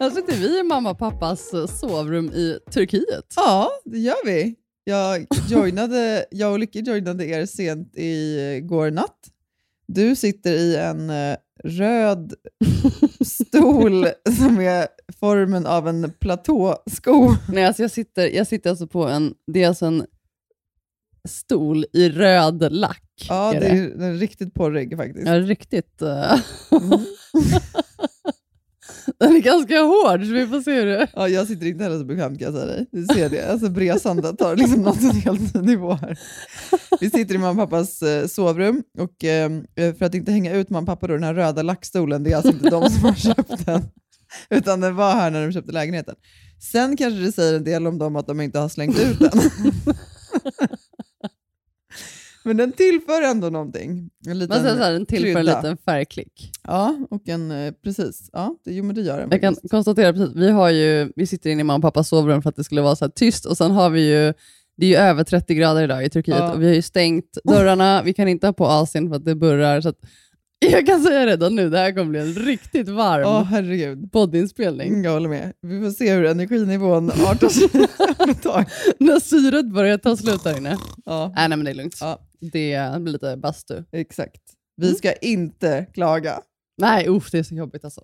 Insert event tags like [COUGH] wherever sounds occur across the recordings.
Här sitter vi i mamma och pappas eh, sovrum i Turkiet. Ja, det gör vi. Jag, joinade, jag och Lycke joinade er sent i går natt. Du sitter i en eh, röd stol [LAUGHS] som är formen av en platåsko. Nej, alltså jag, sitter, jag sitter alltså på en, det är alltså en stol i röd lack. Ja, är det är, den är riktigt porrig faktiskt. Ja, riktigt. eh, Mm. [LAUGHS] Den är ganska hård, så vi får se hur det Ja, jag sitter inte heller så bekvämt kan jag säga dig. Du ser det. Alltså bresandet har liksom nått en helt ny nivå här. Vi sitter i mamma och pappas eh, sovrum och eh, för att inte hänga ut mamma och pappa då, den här röda lackstolen, det är alltså inte de som har köpt den. Utan den var här när de köpte lägenheten. Sen kanske det säger en del om dem att de inte har slängt ut den. Men den tillför ändå någonting. En liten Man säger så här, den tillför en krydda. liten färgklick. Ja, och en, eh, precis. Ja, det, jo, men det gör den Jag kan faktiskt. konstatera precis, vi, har ju, vi sitter inne i mamma och pappas sovrum för att det skulle vara så tyst och sen har vi ju, det är ju över 30 grader idag i Turkiet Ja. och vi har ju stängt dörrarna, vi kan inte ha på Asien för att det burrar. Så att, [LAUGHS] jag kan säga redan nu, det här kommer bli en riktigt varm herregud. poddinspelning. Jag håller med. Vi får se hur energinivån artar sig. [LAUGHS] När syret börjar ta slut där inne. Ja, Nej, nej men det är lugnt. Ja. Det blir lite bastu. exakt. Vi Mm. ska inte klaga. Nej, usch, det är så jobbigt alltså.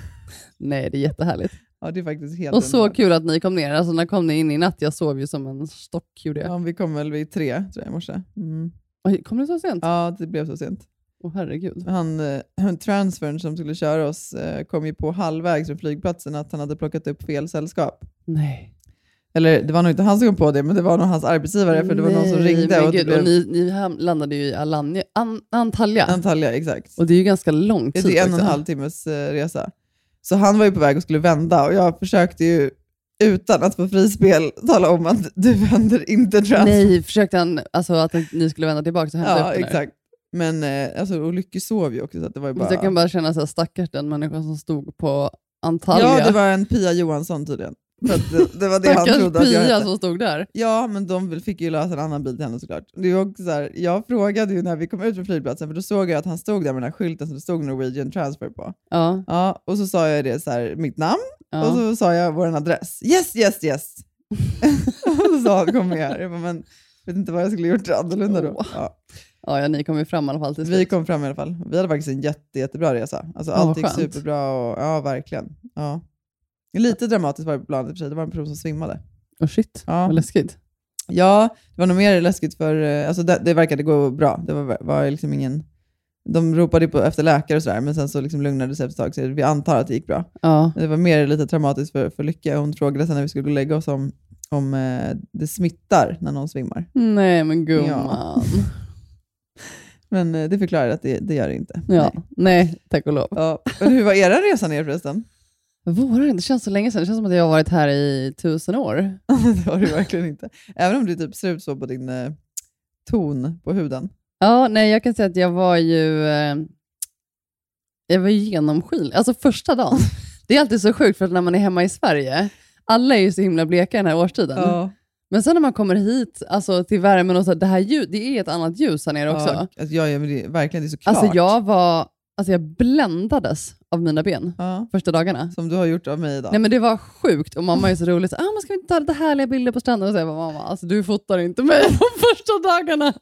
[LAUGHS] nej, det är jättehärligt. Ja, det är faktiskt helt Och så underbart. kul att ni kom ner. Alltså, när kom ni in i natt? Jag sov ju som en stock. Gjorde jag. Ja, vi kom väl vid tre tror jag, i morse. Mm. Oj, kom det så sent? Ja, det blev så sent. Åh herregud. Han, eh, [CLEARS THROAT] transfern som skulle köra oss eh, kom ju på halvvägs från flygplatsen att han hade plockat upp fel sällskap. Nej. Eller det var nog inte han som kom på det, men det var nog hans arbetsgivare för det var någon som Nej, ringde. Och blev och ni, ni landade ju i Alanya, An, Antalya. Antalya, exakt. och det är ju ganska lång tid Det är en och en halv timmes eh, resa. Så han var ju på väg och skulle vända och jag försökte ju utan att få frispel tala om att du vänder inte transfer. Nej, försökte han alltså, att ni skulle vända tillbaka och hämta ja, upp den exakt. Men eh, alltså, och Lykke sov ju också så att det var bara... Jag kan bara känna så här, stackars den människan som stod på Antalya. Ja, det var en Pia Johansson tydligen. För det, var det han trodde att jag hette. som stod där. Ja, men de fick ju lösa en annan bil till henne såklart. Det var också så här, jag frågade ju när vi kom ut från flygplatsen, för då såg jag att han stod där med den här skylten som det stod Norwegian Transfer på. Ja, Ja, och så sa jag det så här, mitt namn ja. och så sa jag vår adress. Yes, yes, yes! [LAUGHS] och så sa han kom med här. Jag bara, men vet inte vad jag skulle gjort annorlunda då. Ja, ja, ja, ni kom ju fram i alla fall till vi slut. kom fram i alla fall. Vi hade faktiskt en jätte, jättebra resa. Alltså, allt gick superbra. Och, ja, verkligen. Ja. Lite dramatiskt var det planet i och för sig. Det var en person som svimmade. Oh, shit, Ja. vad läskigt. Ja, det var nog mer läskigt för... eh, Alltså det, det verkade gå bra. Det var, var liksom ingen... De ropade på efter läkare och sådär, men sen så liksom lugnade det sig efter ett tag. Så vi antar att det gick bra. Ja. Det var mer lite traumatiskt för, för Lycka. Hon frågade sen när vi skulle gå och lägga oss om, om eh, det smittar när någon svimmar. Nej men gumman. [LAUGHS] Men eh, det förklarade att det, det gör det inte. Ja. Nej. Nej. tack och lov. Ja. Men hur var era resa ner förresten? Våren, det känns så länge sedan. Det känns som att jag har varit här i tusen år. [LAUGHS] det var det verkligen inte. Även om det typ ser ut så på din eh, ton på huden. Ja, nej, jag kan säga att jag var ju eh, jag var ju genomskinlig. Alltså första dagen. [LAUGHS] Det är alltid så sjukt för att när man är hemma i Sverige, alla är ju så himla bleka den här årstiden. Ja. Men sen när man kommer hit alltså, till värmen och så, det här ljus, det är ett annat ljus här nere också. Ja, alltså, ja, ja, men det, verkligen, det är så klart. Alltså jag var, alltså jag bländades av mina ben ja. första dagarna. Som du har gjort av mig idag. Nej men det var sjukt och mamma är så rolig. Så, ah, man ska vi inte ta lite härliga bilder på stranden? Och så jag bara, mamma, alltså, du fotar inte mig [LAUGHS] de första dagarna.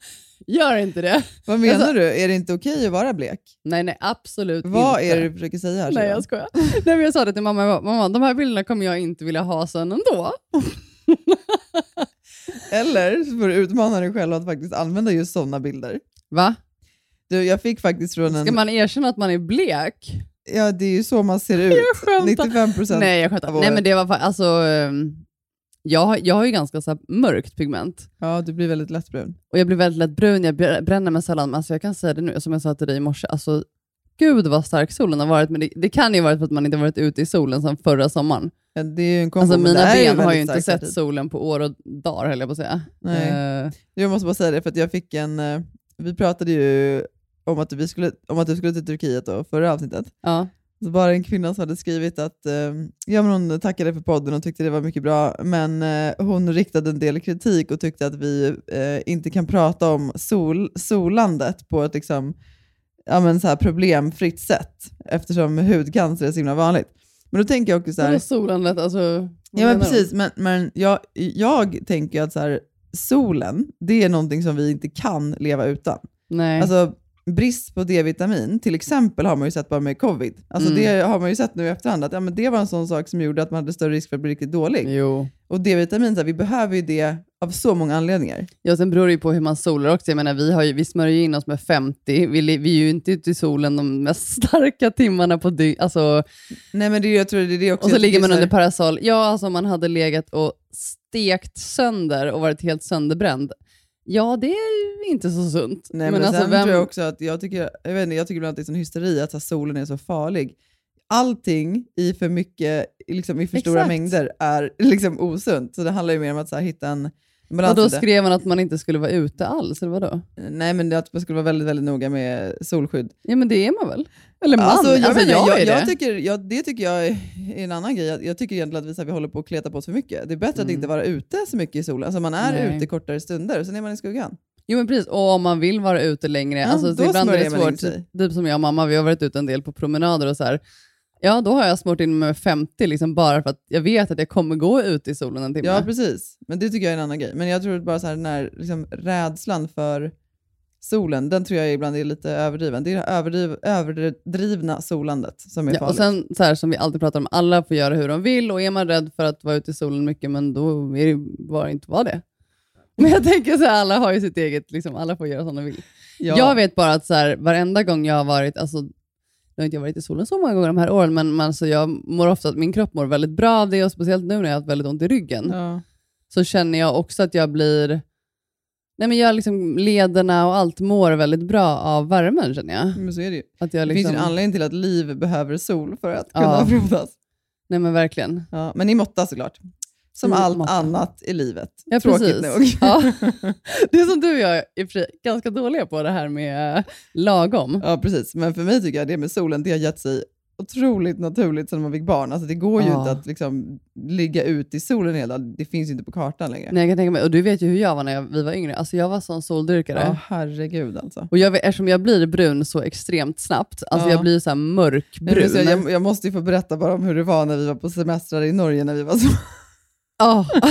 Gör inte det. Vad menar Alltså- du? Är det inte okej att vara blek? Nej, nej, absolut Vad inte. är det du försöker säga här? Nej, jag skojar. Nej, men jag sa det till mamma, jag bara, mamma, de här bilderna kommer jag inte vilja ha sen ändå. [LAUGHS] Eller så får du utmana dig själv att faktiskt använda just sådana bilder. Va? Du, jag fick faktiskt från en... Ska man erkänna att man är blek? Ja, det är ju så man ser [LAUGHS] ut. skämtar. 95 procent. Nej, jag skämtar. Nej, men det var alltså... ehm, Jag, jag har ju ganska så mörkt pigment. Ja, du blir väldigt lättbrun. Och jag blir väldigt lätt brun, jag br- bränner mig sällan. Men alltså jag kan säga det nu, som jag sa till dig i morse. Alltså, gud vad stark solen har varit. Men det, det kan ju vara för att man inte varit ute i solen sedan förra sommaren. Ja, Det är en kombo, Alltså mina ben har ju inte sett parti. solen på år och dagar, höll jag på att säga. Nej. Eh, Jag måste bara säga det, för att jag fick en... eh, Vi pratade ju om att, vi skulle, om att du skulle till Turkiet då, förra avsnittet. ja. Så var det en kvinna som hade skrivit att eh, ja, men hon tackade för podden och tyckte det var mycket bra, men eh, hon riktade en del kritik och tyckte att vi eh, inte kan prata om sol, solandet på ett liksom, ja, men så här problemfritt sätt, eftersom hudcancer är så himla vanligt. Men då tänker jag också så här, solandet? Alltså, Ja men precis, men, men jag, jag tänker att så här, solen, det är någonting som vi inte kan leva utan. Nej. Alltså brist på D-vitamin, till exempel har man ju sett bara med covid. Alltså Mm. det har man ju sett nu i efterhand, att ja, men det var en sån sak som gjorde att man hade större risk för att bli riktigt dålig. jo. Och D-vitamin, så här, vi behöver ju det av så många anledningar. Ja, sen beror det ju på hur man solar också. Jag menar, vi, har ju, vi smörjer ju in oss med 50. Vi, vi är ju inte ute i solen de mest [LAUGHS] starka timmarna på dy- alltså, Nej men det, jag tror det är det också. Och så ligger man under parasoll. Ja, alltså man hade legat och stekt sönder och varit helt sönderbränd. Ja, det är inte så sunt. Nej, men, alltså, sen vem- tror jag också att jag tycker, jag vet inte, jag tycker ibland att det är sån hysteri att så solen är så farlig. Allting i för mycket, liksom, i för stora Exakt. mängder är [LAUGHS] liksom osunt. Så det handlar ju mer om att så hitta en och balans. då i det. skrev man att man inte skulle vara ute alls, eller vadå? Nej, men det att man skulle vara väldigt, väldigt noga med solskydd. Ja, men det är man väl? Eller man? Alltså, jag, alltså, inte, jag, jag, jag tycker, jag, det tycker jag är en annan grej. Jag, tycker egentligen att vi, så här, vi håller på att kleta på oss för mycket. Det är bättre att Mm. inte vara ute så mycket i solen. Alltså man är Nej. ute kortare stunder och sen är man i skuggan. Jo, men precis. Och om man vill vara ute längre. Ja, alltså, så då ibland är det svårt. Typ, typ som jag och mamma, vi har varit ute en del på promenader och så här. Ja, då har jag smort in mig med 50 liksom bara för att jag vet att jag kommer gå ut i solen en timme. Ja, precis. Men det tycker jag är en annan grej. Men jag tror bara så här, den här liksom, rädslan för solen, den tror jag ibland är lite överdriven. Det är det överdriv, överdrivna solandet som är Ja, och farligt. sen så här, som vi alltid pratar om, alla får göra hur de vill och är man rädd för att vara ute i solen mycket, men då är det bara inte vara det. [LAUGHS] Men jag tänker så här, alla har ju sitt eget, liksom, alla får göra som de vill. ja. Jag vet bara att så här, varenda gång jag har varit, alltså, nu har inte jag varit i solen så många gånger de här åren, men, men alltså, jag mår ofta, min kropp mår väldigt bra av det och speciellt nu när jag har haft väldigt ont i ryggen, Ja. så känner jag också att jag blir, nej men jag liksom, lederna och allt mår väldigt bra av värmen känner jag. Men så är det ju. Att jag Det liksom, finns ju en anledning till att liv behöver sol för att kunna Ja. frodas. nej men verkligen. Ja, men i måtta såklart. Som I allt måtta. annat i livet. Ja, Tråkigt precis. nog. Ja. [LAUGHS] Det är som du och jag är ganska dåliga på, det här med eh, lagom. Ja, precis. Men för mig tycker jag det med solen, det har gett sig otroligt naturligt sedan man fick barn. Alltså det går ju Ja. inte att liksom ligga ute i solen hela Det finns ju inte på kartan längre. Nej, jag kan tänka mig, och du vet ju hur jag var när jag, vi var yngre. Alltså jag var sån soldyrkare. Ja, herregud alltså. Och jag, eftersom jag blir brun så extmt snabbt, alltså Ja. jag blir så här Nej, mörkbrun. så jag, jag måste ju få berätta bara om hur det var när vi var på semestrar i Norge när vi var så. Ja. [LAUGHS]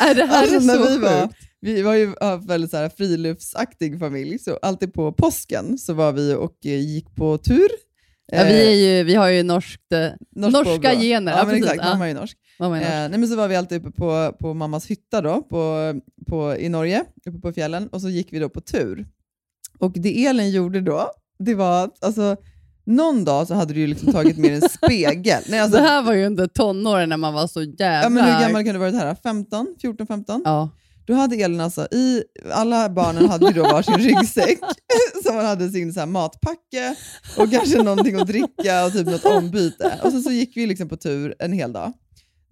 Nej, det här Alltså, är när så sjukt. vi var ju en väldigt så här friluftsaktig familj, så alltid på påsken så var vi och eh, gick på tur. Ja, vi, är ju, vi har ju norskt, eh, Norsk norska påbrå. gener. Ja, Ja, men precis. exakt. Ja. Mamma är ju norsk. mamma är norsk. Eh, nej, men så var vi alltid uppe på, på mammas hytta då, på, på, i Norge, uppe på fjällen, och så gick vi då på tur. Och det Elin gjorde då, det var att alltså, någon dag så hade du ju liksom tagit med en [LAUGHS] spegel. Nej, alltså, det här var ju inte tonåren när man var så jävla... ja, men hur gammal kan du varit här? 15? 14, 15? Ja. Då hade Elin alltså, i, alla barnen hade ju då varsin [LAUGHS] ryggsäck, [LAUGHS] som man hade sin så här matpacke och kanske någonting att dricka och typ något ombyte. Och så, så gick vi liksom på tur en hel dag.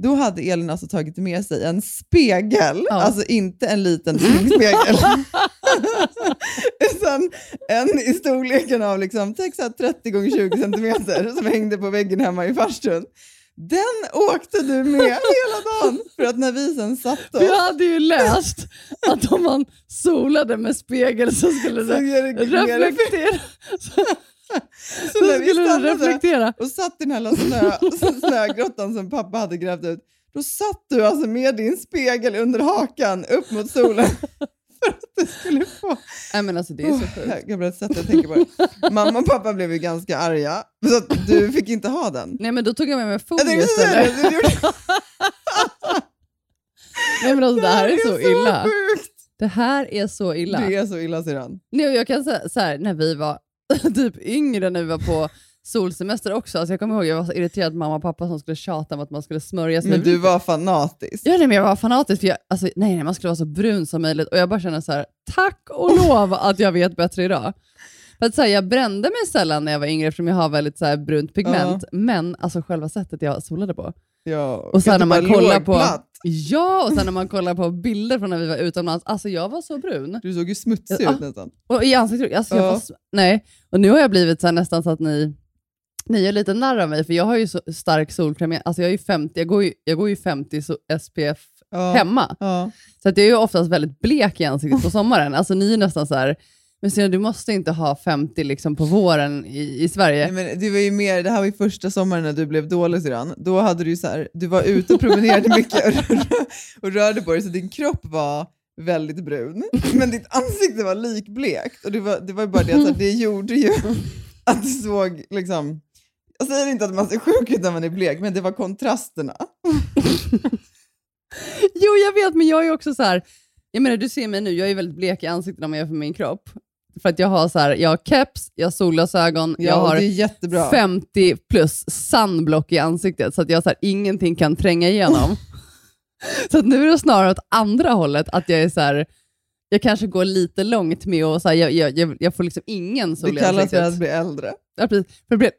Då hade Elin alltså tagit med sig en spegel, Ja. alltså inte en liten spegel. [LAUGHS] Utan en i storleken av liksom, tänk så här 30 gånger 20 centimeter som hängde på väggen hemma i farstun. Den åkte du med hela dagen. För att när vi sen satt oss Vi hade ju läst att om man solade med spegel så skulle så det ger det reflektera. [LAUGHS] Så, Så så när vi det stannade reflektera. och satt i den här snö, snögrottan [LAUGHS] som pappa hade grävt ut, då satt du alltså med din spegel under hakan upp mot solen. [LAUGHS] för att du skulle få... Nej, men alltså, det är så sjukt. Jag börjar sätta jag tänker på det. Mamma och pappa blev ju ganska arga, så att du fick inte ha den. Nej, men då tog jag med mig folie istället. det, Nej, men alltså, det här är så illa. sjukt. Det här är så illa. Det är så illa syrran. Nej, jag kan säga så här, när vi var [LAUGHS] typ yngre, när vi var på solsemester också. Alltså jag kommer ihåg jag var så irriterad på mamma och pappa som skulle tjata om att man skulle smörja sig. Men du var fanatisk. Ja, nej, men jag var fanatisk. För jag, alltså, nej, nej, man skulle vara så brun som möjligt. Och jag bara känner så här, tack och lov att jag vet bättre idag. För att, så här, jag brände mig sällan när jag var yngre eftersom jag har väldigt så här, brunt pigment. Men alltså, själva sättet jag solade på. Ja, Och sen när man kollar på... platt. Ja, och sen när man kollar på bilder från när vi var utomlands. Alltså jag var så brun. Du såg ju smutsig Ja. ut nästan. Och i ansiktet. Alltså, jag Ja. s- nej. Och nu har jag blivit så nästan så att ni, ni gör lite narr av mig, för jag har ju så stark solkräm. Alltså jag, är ju 50, jag, går ju, jag går ju 50 så SPF Ja. hemma. Ja. Så att jag är ju oftast väldigt blek i ansiktet på sommaren. Alltså ni är nästan så här, men Stina, du måste inte ha 50 liksom på våren i, i Sverige. Nej, men det, var ju mer, det här var ju första sommaren när du blev dålig syrran. Då hade du så här, du var ute och promenerade [LAUGHS] mycket och, och rörde på dig, så din kropp var väldigt brun, men ditt ansikte var likblekt. Och det var, det var bara det att det gjorde ju [LAUGHS] att du såg liksom, jag säger inte att man ser sjuk ut när man är blek, men det var kontrasterna. [LAUGHS] Jo, jag vet, men jag är också så här, jag menar du ser mig nu, jag är väldigt blek i ansiktet om jag jämför min kropp. För att jag har så här, jag har keps, jag har solglasögon, Ja, jag har det är jättebra. 50 plus sunblock i ansiktet så att jag så här, ingenting kan tränga igenom. [LAUGHS] så att nu är det snarare åt andra hållet, att jag är så här, jag kanske går lite långt med och så här, jag, jag, jag, får liksom ingen sol Det kallas för att bli äldre. Ja, precis.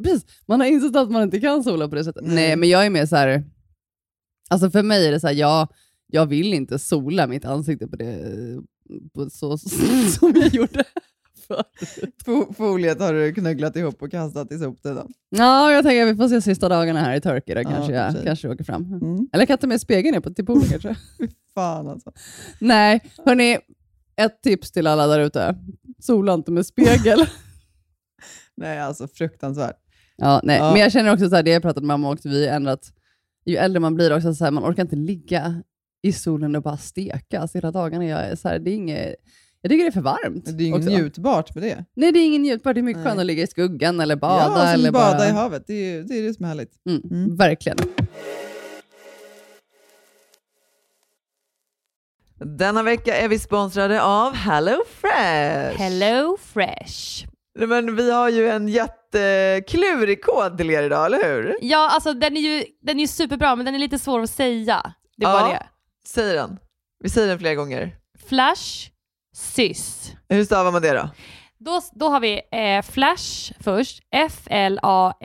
Precis. Man har insett att man inte kan sola på det sättet. Nej. Nej, men jag är mer så här, alltså för mig är det så här, jag, jag vill inte sola mitt ansikte på det på så, [LAUGHS] som jag gjorde förut. Foliet har du knögglat ihop och kastat i soptunnan. Ja, jag tänker att vi får se sista dagarna här i Turkey, då Ja, kanske, jag, precis. kanske åker fram. Mm. Eller kan jag ta med spegeln ner på till poolen kanske? [LAUGHS] Fan alltså. Nej, hörni, ett tips till alla där ute. Sola inte med spegel. [LAUGHS] Nej, alltså fruktansvärt. ja, nej. Ja. Men jag känner också så här, det jag pratat med mamma också, vi har ändrat, ju äldre man blir också, så här, man orkar inte ligga i solen och bara stekas hela dagarna. Jag, är så här, det är inget, jag tycker det är för varmt. Det är inget också. njutbart med det. Nej, det är ingen njutbart. Det är mycket skönare att ligga i skuggan eller bada. ja, som eller bada bara... i havet. Det är, det är det som är härligt. Mm, Mm. Verkligen. Denna vecka är vi sponsrade av Hello Fresh. Hello Fresh. Men vi har ju en jätteklurig kod till er idag, eller hur? Ja, alltså den är ju den är ju superbra, men den är lite svår att säga. Det var Ja. det. Säg den. Vi säger den flera gånger. Flash, sys. Hur stavar man det då? Då, då har vi eh, Flash först. F-L-A-S-H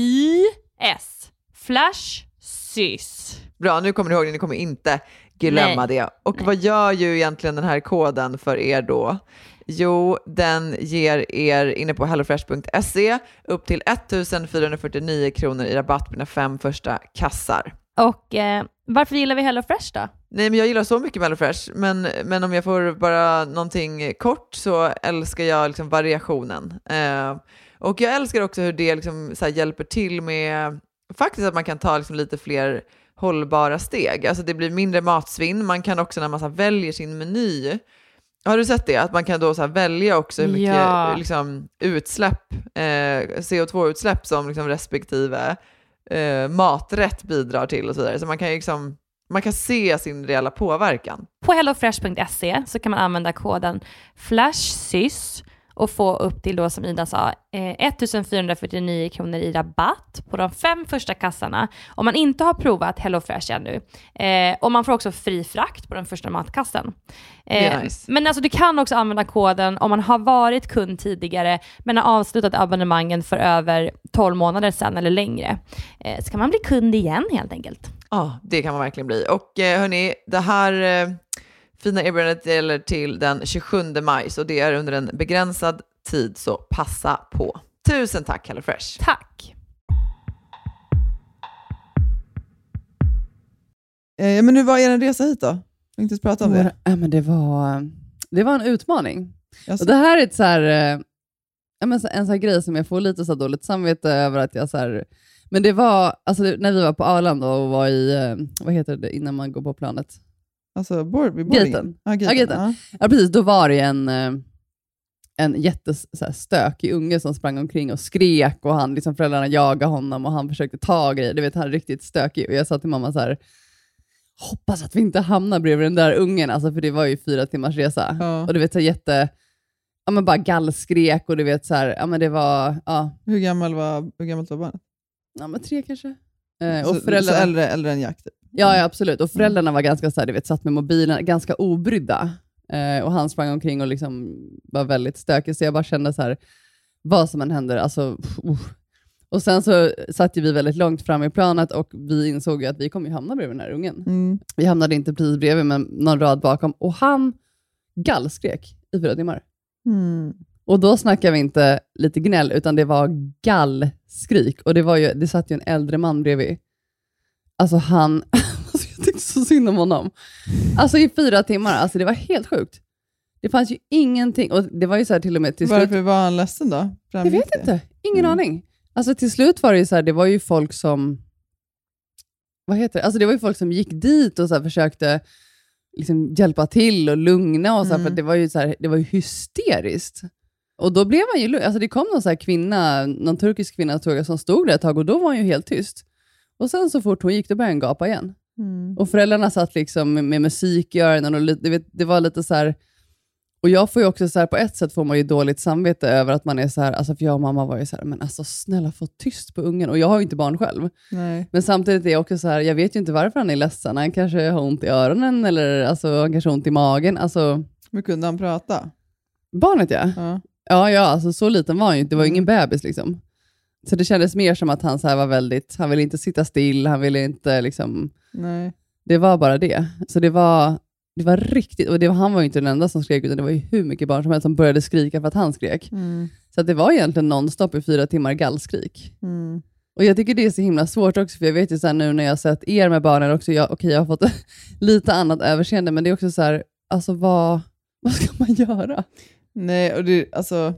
S-Y-S. Flash, sys. Bra, nu kommer ni ihåg det. Ni kommer inte glömma Nej. det. Och vad gör ju egentligen den här koden för er då? Jo, den ger er inne på hellofresh.se upp till 1449 kronor i rabatt på dina fem första kassar. Och eh, varför gillar vi Hello Fresh då? Nej, men jag gillar så mycket HelloFresh, men, men om jag får bara någonting kort så älskar jag liksom variationen. Eh, och jag älskar också hur det liksom så hjälper till med faktiskt att man kan ta liksom lite fler hållbara steg. Alltså det blir mindre matsvinn. Man kan också när man så väljer sin meny, har du sett det? Att man kan då så välja också hur mycket Ja. liksom, utsläpp, eh, CO2-utsläpp som liksom respektive eh, maträtt bidrar till och så vidare. Så man kan ju liksom man kan se sin reella påverkan. På hellofresh.se så kan man använda koden FLASHSYS och få upp till då som Ida sa eh, 1449 kronor i rabatt på de fem första kassarna om man inte har provat HelloFresh ännu. Eh, och man får också fri frakt på den första matkassen. Eh, nice. Men alltså du kan också använda koden om man har varit kund tidigare men har avslutat abonnemangen för över 12 månader sedan eller längre. Eh, så kan man bli kund igen helt enkelt. Ja, det kan man verkligen bli. Och eh, hörni, det här eh, fina erbjudandet gäller till den 27 maj, så det är under en begränsad tid, så passa på. Tusen tack HelloFresh! Tack! Eh, men hur var er resa hit då? Jag inte ens pratat om det. Ja, men det, var, det var en utmaning. Och det här är ett så här, eh, men en sån här grej som jag får lite så dåligt samvete över att jag så här, men det var alltså, när vi var på Arlanda och var i, eh, vad heter det innan man går på planet? Alltså board, vid boardingen? Gaten. Ja, Ja, gaten. Ja, precis. Då var det en, eh, en jättestökig unge som sprang omkring och skrek och han, liksom, föräldrarna jagade honom och han försökte ta grejer. Du vet, han är riktigt stökig. Och jag sa till mamma så här, hoppas att vi inte hamnar bredvid den där ungen, alltså, för det var ju fyra timmars resa. Ja. Och du vet, så här, jätte, ja, men bara gallskrek och du vet, så här, ja, men det var ja, Hur, gammal var, hur gammalt var barnet? ja, men tre kanske. Eh, så, och föräldrarna, så äldre, äldre än Jack? Typ. Ja, ja, absolut. Och föräldrarna var ganska så här, du vet, satt med mobilen, ganska obrydda. Eh, och han sprang omkring och liksom var väldigt stökig, så jag bara kände så här, vad som än händer, alltså... Uh. Och sen så satt vi väldigt långt fram i planet och vi insåg att vi kommer hamna bredvid den här ungen. Mm. Vi hamnade inte precis bredvid, men någon rad bakom. Och han gallskrek i fyra timmar. Mm. Och då snackar vi inte lite gnäll, utan det var gallskrik. Och det, var ju, det satt ju en äldre man bredvid. Alltså han, [LAUGHS] alltså jag tyckte så synd om honom. Alltså i fyra timmar, alltså det var helt sjukt. Det fanns ju ingenting, och det var ju så här till och med till slut. Varför var han ledsen då? Jag Framgick vet det? inte, ingen Mm. aning. Alltså till slut var det ju så här, det var ju folk som, vad heter det? Alltså det var ju folk som gick dit och så försökte liksom hjälpa till och lugna och så här, Mm. för det var ju så här, det var ju hysteriskt. Och då blev han ju. Alltså det kom någon så kvinna, någon turkisk kvinna tror jag, som stod där ett tag och då var han ju helt tyst. Och sen så fort hon gick, då började han gapa igen. Mm. Och föräldrarna satt liksom med, med musik i öronen och du vet, det var lite så här... Och jag får ju också så här, på ett sätt får man ju dåligt samvete över att man är så här, alltså för jag och mamma var ju så här, men alltså snälla få tyst på ungen. Och jag har ju inte barn själv. Nej. Men samtidigt är jag också så här, jag vet ju inte varför han är ledsen. Han kanske har ont i öronen eller alltså, han kanske har ont i magen. Alltså, Men kunde han prata? barnet ja. Ja. Ja, ja alltså, så liten var han ju inte. Det var ju ingen Mm. bebis liksom. Så det kändes mer som att han så var väldigt, han ville inte sitta still, han ville inte liksom, Nej. det var bara det. Så det var, det var riktigt, och det var, han var ju inte den enda som skrek, utan det var ju hur mycket barn som helst som började skrika för att han skrek. Mm. Så det var egentligen nonstop i fyra timmar gallskrik. Mm. Och jag tycker det är så himla svårt också, för jag vet ju så nu när jag har sett er med barnen också, jag, okej jag har fått [LAUGHS] lite annat överseende, men det är också så här, alltså vad, [LAUGHS] vad ska man göra? Nej, och det, alltså,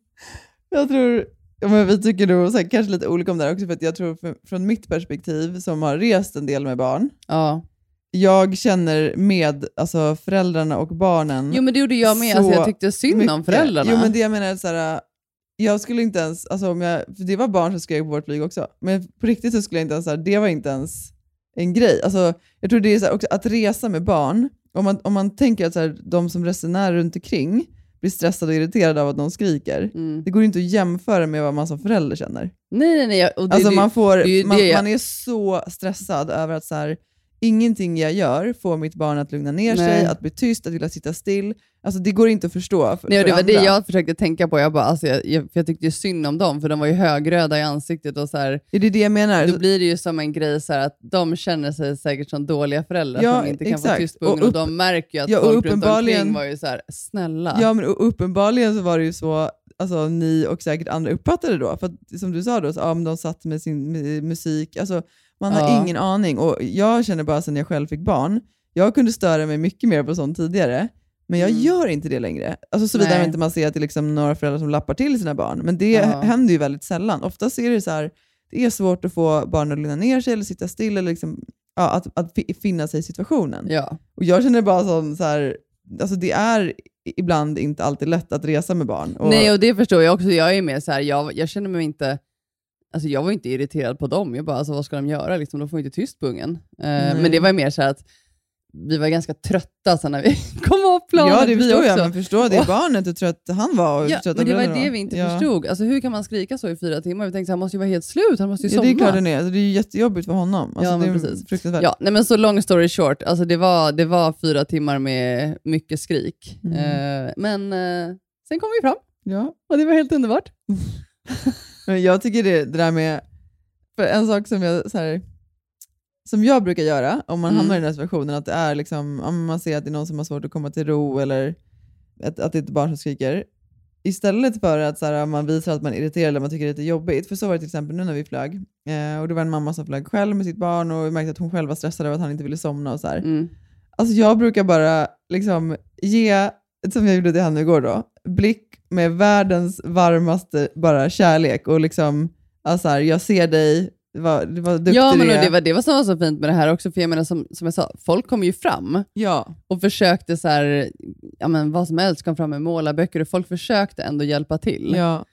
[LAUGHS] jag tror, ja, men vi tycker nog så här, kanske lite olika om det här också, för att jag tror för, från mitt perspektiv, som har rest en del med barn, Ja. jag känner med alltså, föräldrarna och barnen. Jo men det gjorde jag med, Så alltså, jag tyckte synd om mycket. föräldrarna. Jo men det jag menar är så här, jag skulle inte ens, alltså om jag, för det var barn som skrek på vårt flyg också, men på riktigt så skulle jag inte ens, så här, det var inte ens en grej. Alltså, jag tror det är så här, också att resa med barn, om man, om man tänker att så här, de som resenärer runt omkring blir stressade och irriterade av att någon skriker, Mm. det går inte att jämföra med vad man som förälder känner. Nej, nej, nej. Och det, Alltså det, man, får, det ju man, man är så stressad över att så här, ingenting jag gör får mitt barn att lugna ner Nej. sig, att bli tyst, att vilja sitta still. Alltså det går inte att förstå för, Nej, och för det var det andra. jag försökte tänka på. Jag, bara, alltså, jag, jag, för jag tyckte ju synd om dem, för de var ju högröda i ansiktet. Och så här, Är det det jag menar? då blir det ju som en grej så här, att de känner sig säkert som dåliga föräldrar Ja, som inte kan få exakt. tyst på Och ungen. Och, upp- de märker ju att ja, och folk runt uppenbarligen- omkring var ju så här, snälla. Ja, men uppenbarligen så var det ju så alltså, ni och säkert andra uppfattade det då. För att, som du sa, då, så, ja, men de satt med sin med musik. Alltså, man har Ja. ingen aning. Och Jag känner bara sen jag själv fick barn, jag kunde störa mig mycket mer på sånt tidigare. Men jag Mm. gör inte det längre. Alltså, Såvida inte man ser att det är liksom några föräldrar som lappar till sina barn. Men det Ja. händer ju väldigt sällan. Oftast är det så här, det är svårt att få barn att lugna ner sig eller sitta still eller liksom, ja, att, att fi- finna sig i situationen. Ja. Och jag känner bara som så här, alltså det är ibland inte alltid lätt att resa med barn. Och, Nej, och det förstår jag också. Jag är mer så här, jag, jag känner mig inte... Alltså jag var inte irriterad på dem. Jag bara, alltså, vad ska de göra? Liksom, de får inte tyst på ungen. Eh, men det var mer så att vi var ganska trötta sen när vi [LAUGHS] kom av planet. ja, det vi förstår jag, men förstå det Och- barnet, hur trött han var och Ja, men det var det vi inte ja. förstod. Alltså, hur kan man skrika så i fyra timmar? Vi tänkte att han måste ju vara helt slut, han måste ju Ja, somna. det är klart den är. Alltså, det är jättejobbigt för honom. Alltså, Ja, men precis. fruktansvärt. Ja, nej, men så long story short, alltså det, var, det var fyra timmar med mycket skrik. Mm. Eh, men eh, sen kom vi fram Ja. och det var helt underbart. [LAUGHS] Men jag tycker det, det där med, för en sak som jag, så här, som jag brukar göra om man Mm. hamnar i den här situationen, att det är liksom, om man ser att det är någon som har svårt att komma till ro eller att, att det är ett barn som skriker, istället för att så här, man visar att man är irriterad eller man tycker det är lite jobbigt, för så var det till exempel nu när vi flög, eh, och det var en mamma som flög själv med sitt barn och vi märkte att hon själv var stressad över att han inte ville somna och så här. Mm. Alltså jag brukar bara liksom ge, som jag gjorde till henne igår då, blick med världens varmaste bara kärlek och liksom, alltså här, jag ser dig, vad, vad duktig Ja, men du är. det var det var som var så fint med det här också, för jag menar som, som jag sa, folk kom ju fram Ja, och försökte så här, ja men vad som helst, kom fram med målarböcker och folk försökte ändå hjälpa till. ja.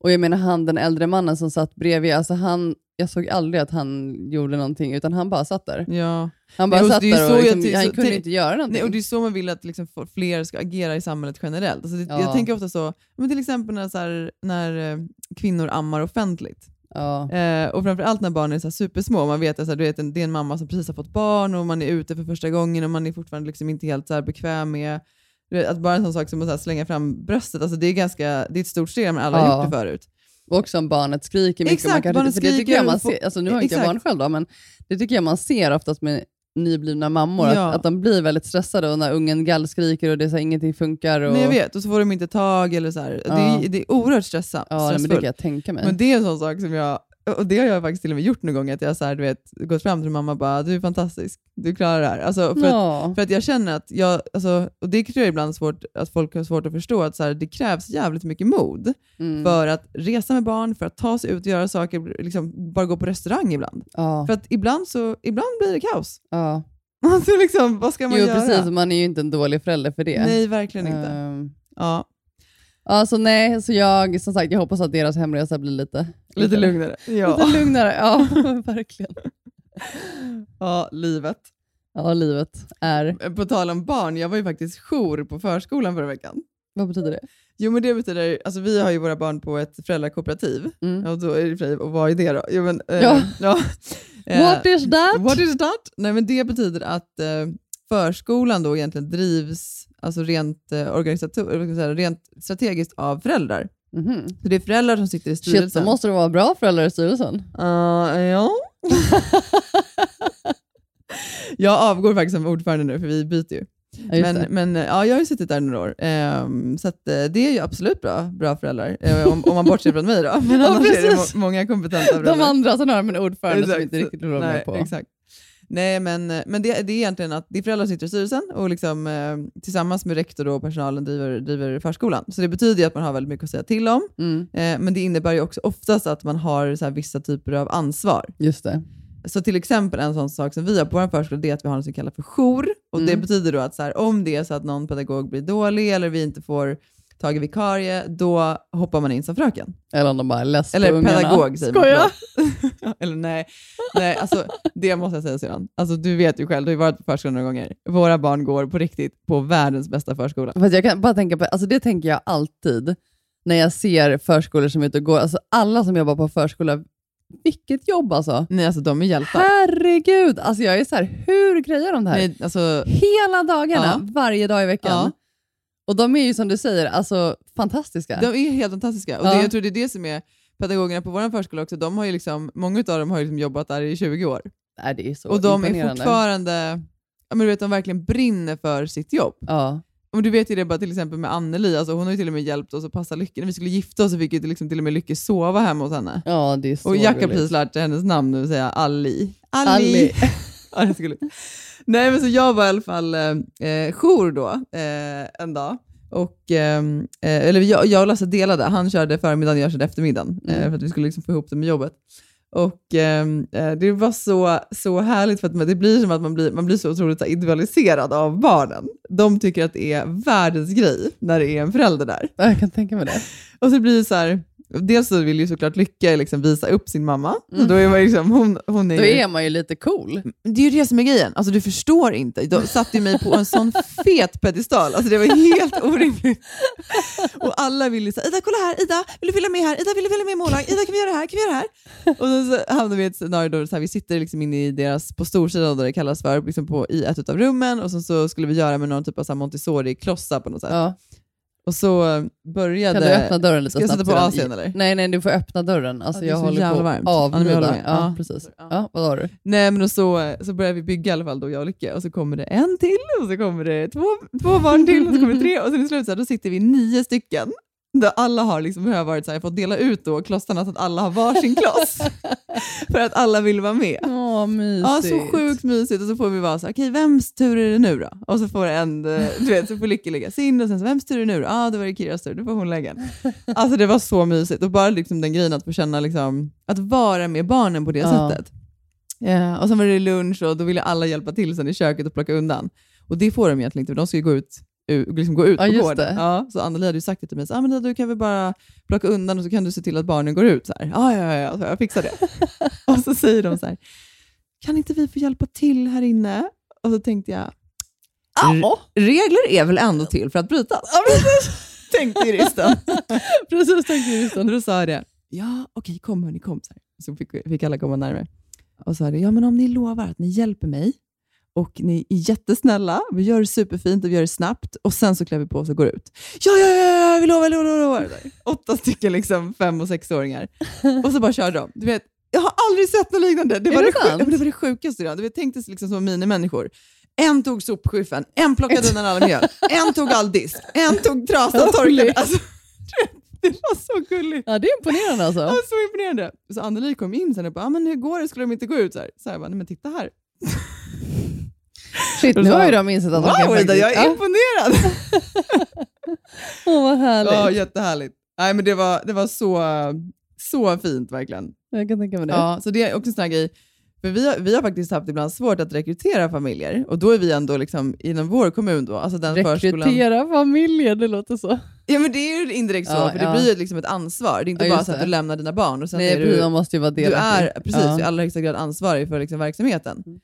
Och jag menar han den äldre mannen som satt bredvid, alltså han, jag såg aldrig att han gjorde någonting, utan han bara satt där. ja. Han bara Nej, satt där och jag liksom, ty- han så- kunde inte göra någonting. Nej, och det är så man vill att liksom fler ska agera i samhället generellt. Alltså det, Ja. Jag tänker ofta så, men till exempel när, så här, när eh, kvinnor ammar offentligt. ja. Eh, och framförallt när barn är så supersmå. Man vet att så här, du vet, en- det är en mamma som precis har fått barn och man är ute för första gången och man är fortfarande liksom inte helt så bekväm med att bara en sån sak som att slänga fram bröstet, alltså det, är ganska, det är ett stort steg, men alla har Ja. gjort det förut. Och också om barnet skriker mycket. Exakt, man kan, barnet för det tycker skriker jag man ser, alltså nu har inte jag barn själv då, men det tycker jag man ser oftast med nyblivna mammor, Ja. att, att de blir väldigt stressade och när ungen gallskriker och det är så här, ingenting funkar. Och, Nej, jag vet, och så får de inte tag eller så. Ja. Det, är, det är oerhört stressa, Ja, nej, men det stressfullt. kan jag tänka mig. Men det är en sån sak som jag, och det har jag faktiskt till och med gjort någon gång, att jag så här, du vet, gått fram till mamma och bara du är fantastisk, du klarar det här. Alltså, för, att, ja. för att jag känner att jag, alltså, och det tror jag ibland svårt, att folk har svårt att förstå, att så här, det krävs jävligt mycket mod Mm. för att resa med barn, för att ta sig ut och göra saker, liksom, bara gå på restaurang ibland. ja. För att ibland, så, ibland blir det kaos. ja. [LAUGHS] Alltså liksom, vad ska man Jo, göra? precis. Man är ju inte en dålig förälder för det. Nej, verkligen inte. Ehm, Ja, Alltså nej, så jag, som sagt, jag hoppas att deras hemresa blir lite, lite lugnare. Ja. lite lugnare. Ja, [LAUGHS] [LAUGHS] verkligen. ja, livet. Ja, livet är... På tal om barn, jag var ju faktiskt jour på förskolan förra veckan. Vad betyder det? Jo men det betyder, alltså vi har ju våra barn på ett föräldrakooperativ. Mm. Och då är det och för sig, och vad är det då? Jo, men, eh, Ja. [LAUGHS] ja. What is that? What is that? Nej men det betyder att eh, förskolan då egentligen drivs alltså rent, eh, organisator, säga, rent strategiskt av föräldrar. Mhm. Så det är föräldrar som sitter i styrelsen. Shit, så måste det vara bra föräldrar i styrelsen. Uh, ja. [LAUGHS] jag avgår faktiskt som ordförande nu, för vi byter ju. Ja, Men, det. men eh, ja, jag har ju suttit där några år, Ehm, så att, eh, det är ju absolut bra, bra föräldrar, om, om man bortser från mig då. Men [LAUGHS] Ja, annars är det må, många kompetenta föräldrar. De andra som har en ordförande som Exakt. inte riktigt Nej, med på. Exakt. Nej, men, men det, det är egentligen att det är föräldrar som sitter i styrelsen och liksom, eh, tillsammans med rektor och personalen driver, driver förskolan. Så det betyder att man har väldigt mycket att säga till om, Mm, eh, men det innebär ju också oftast att man har så här, vissa typer av ansvar. just det. Så till exempel en sån sak som vi har på vår förskola, det är att vi har något som kallas för jour. Och Det Mm. betyder då att så här, om det är så att någon pedagog blir dålig eller vi inte får tag i vikarie, då hoppar man in som fröken. Eller om de bara är less Eller på pedagog säger man. Skoja? förlåt. [LAUGHS] eller nej, nej alltså, det måste jag säga sedan. Alltså, du vet ju själv, du har ju varit på förskolan några gånger. Våra barn går på riktigt på världens bästa förskola. Fast jag kan bara tänka på, alltså det tänker jag alltid när jag ser förskolor som är ute och går. Alltså alla som jobbar på förskola, vilket jobb alltså. Nej, alltså de är hjältar. Herregud, alltså jag är så här, hur grejer de det här? Nej, alltså, Hela dagarna, Ja. varje dag i veckan. Ja. Och de är ju som du säger, alltså fantastiska. De är helt fantastiska. Och Ja. det, jag tror det är det som är pedagogerna på vår förskola också. De har ju liksom, många av dem har ju liksom jobbat där i 20 år. Nej, det är så och de är fortfarande, ja, men du vet, de verkligen brinner för sitt jobb. Ja. Och du vet ju det bara till exempel med Anneli, alltså hon har ju till och med hjälpt oss att passa Lycke. När vi skulle gifta oss så fick ju liksom till och med Lycke sova hemma hos henne. ja, det är så och Jack har precis lärt sig hennes namn nu, säga Ali. Ali. Ali. [LAUGHS] ja, det skulle. Nej men så jag var i alla fall eh, eh, jour då, eh, en dag. Och, ehm, eh, eller jag, jag och Lasse delade, han körde förmiddagen, jag körde eftermiddagen. Eh, Mm. för att vi skulle liksom få ihop det med jobbet. Och ehm, eh, Det var så, så härligt för att det blir som att man blir, man blir så otroligt individualiserad av barnen. De tycker att det är världens grej när det är en förälder där. Ja, Jag kan tänka mig det. Och så blir det så här, dels så vill ju såklart Lycka liksom visa upp sin mamma. Mm. då är man liksom, hon, hon är Då ju, är man ju lite cool. det är ju det som är grejen. Alltså du förstår inte. De satte ju mig på en sån [LAUGHS] fet pedestal. Alltså det var helt orimligt. Och alla ville säga, Ida kolla här, Ida vill du följa med här? Ida vill du följa med i mållag? Ida kan vi göra det här? Kan vi göra det här? Och så, hamnade vi i ett scenario då så här, vi sitter liksom inne i deras, på storsidan där det kallas för, liksom på, i ett av rummen och så, så skulle vi göra med någon typ av så här Montessori-klossar på något sätt. Ja. Och så började... Kan du öppna dörren lite Ska jag snabbt? sätta på? Asien, eller? Nej, nej, du får öppna dörren. Alltså, Ja, jag håller på varmt. att Ja, avlida. med. Ja, Ja. precis. Ja. Ja, vad har du? Nej men och så, så börjar vi bygga i alla fall, då, jag och Lycke, och så kommer det en till, och så kommer det två, två barn till, och så kommer det tre, och sen i slutet så här, då sitter vi nio stycken. Där alla har liksom, jag har varit så här, jag fått dela ut då klossarna så att alla har varsin kloss. [LAUGHS] för att alla vill vara med. Åh, mysigt. Ja, så sjukt mysigt. Och så får vi vara så här, okej, vems tur är det nu då? Och så får en, eh, du vet, så får Lykke lägga sin och sen så, vems tur är det nu då? Ja, ah, då var det Kiras tur, då får hon lägga. [LAUGHS] Alltså det var så mysigt. Och bara liksom den grejen att få känna, liksom, att vara med barnen på det Ja. sättet. Ja, och sen var det lunch och då ville alla hjälpa till sen i köket och plocka undan. Och det får de egentligen inte, för de ska ju gå ut, liksom gå ut Ja, på gården. Ja, så Anneli hade ju sagt det till mig, så, ah, men du kan vi bara plocka undan och så kan du se till att barnen går ut. Så här. Ja, ja, ja, så jag fixar det. [LAUGHS] och så säger de så här, kan inte vi få hjälpa till här inne? Och så tänkte jag, Ja, regler är väl ändå till för att brytas? Ja, precis. [LAUGHS] tänkte juristen. [LAUGHS] precis tänkte juristen. Då sa det, ja okej kom hörni, kom. Så, här. så fick, fick alla komma närmare. Och sa det, ja men om ni lovar att ni hjälper mig och ni är jättesnälla, vi gör det superfint och vi gör det snabbt och sen så klär vi på oss och går ut. Ja, ja, ja, ja vi lovar, vi lovar, vi lovar. Åtta stycken liksom fem och sexåringar. Och så bara körde de. Du vet, jag har aldrig sett något liknande. Det Är var det det, sjuk- [LAUGHS] det, var det sjukaste. redan. Du vet, tänkte sig liksom som minimänniskor. En tog sopskyffen, en plockade undan alla mjöl, en tog all disk, en tog trasan torkade. Alltså, det var så gulligt. Ja, det är imponerande alltså. Ja, så imponerande. Så Anneli kom in sen och bara, ah, men hur går det? Skulle de inte gå ut? Så, här. så jag bara, nej men titta här. Shit, nu har ju de insett att de kan Ida, jag är imponerad! [LAUGHS] Åh, vad härligt. Ja, jättehärligt. Nej, men det var, det var så, så fint verkligen. Jag kan tänka mig det. Ja, så det är också en sån här grej. För vi har, vi har faktiskt haft ibland svårt att rekrytera familjer och då är vi ändå liksom inom vår kommun då, alltså den förskolan. Rekrytera familjer, det låter så. Ja men det är ju indirekt så, Ja, för det ja. blir ju liksom ett ansvar. Det är inte Ja, bara så att det. du lämnar dina barn och sen Nej, är du, måste ju vara du delaktig. är precis, Ja. i allra högsta grad ansvarig för liksom verksamheten. Mm.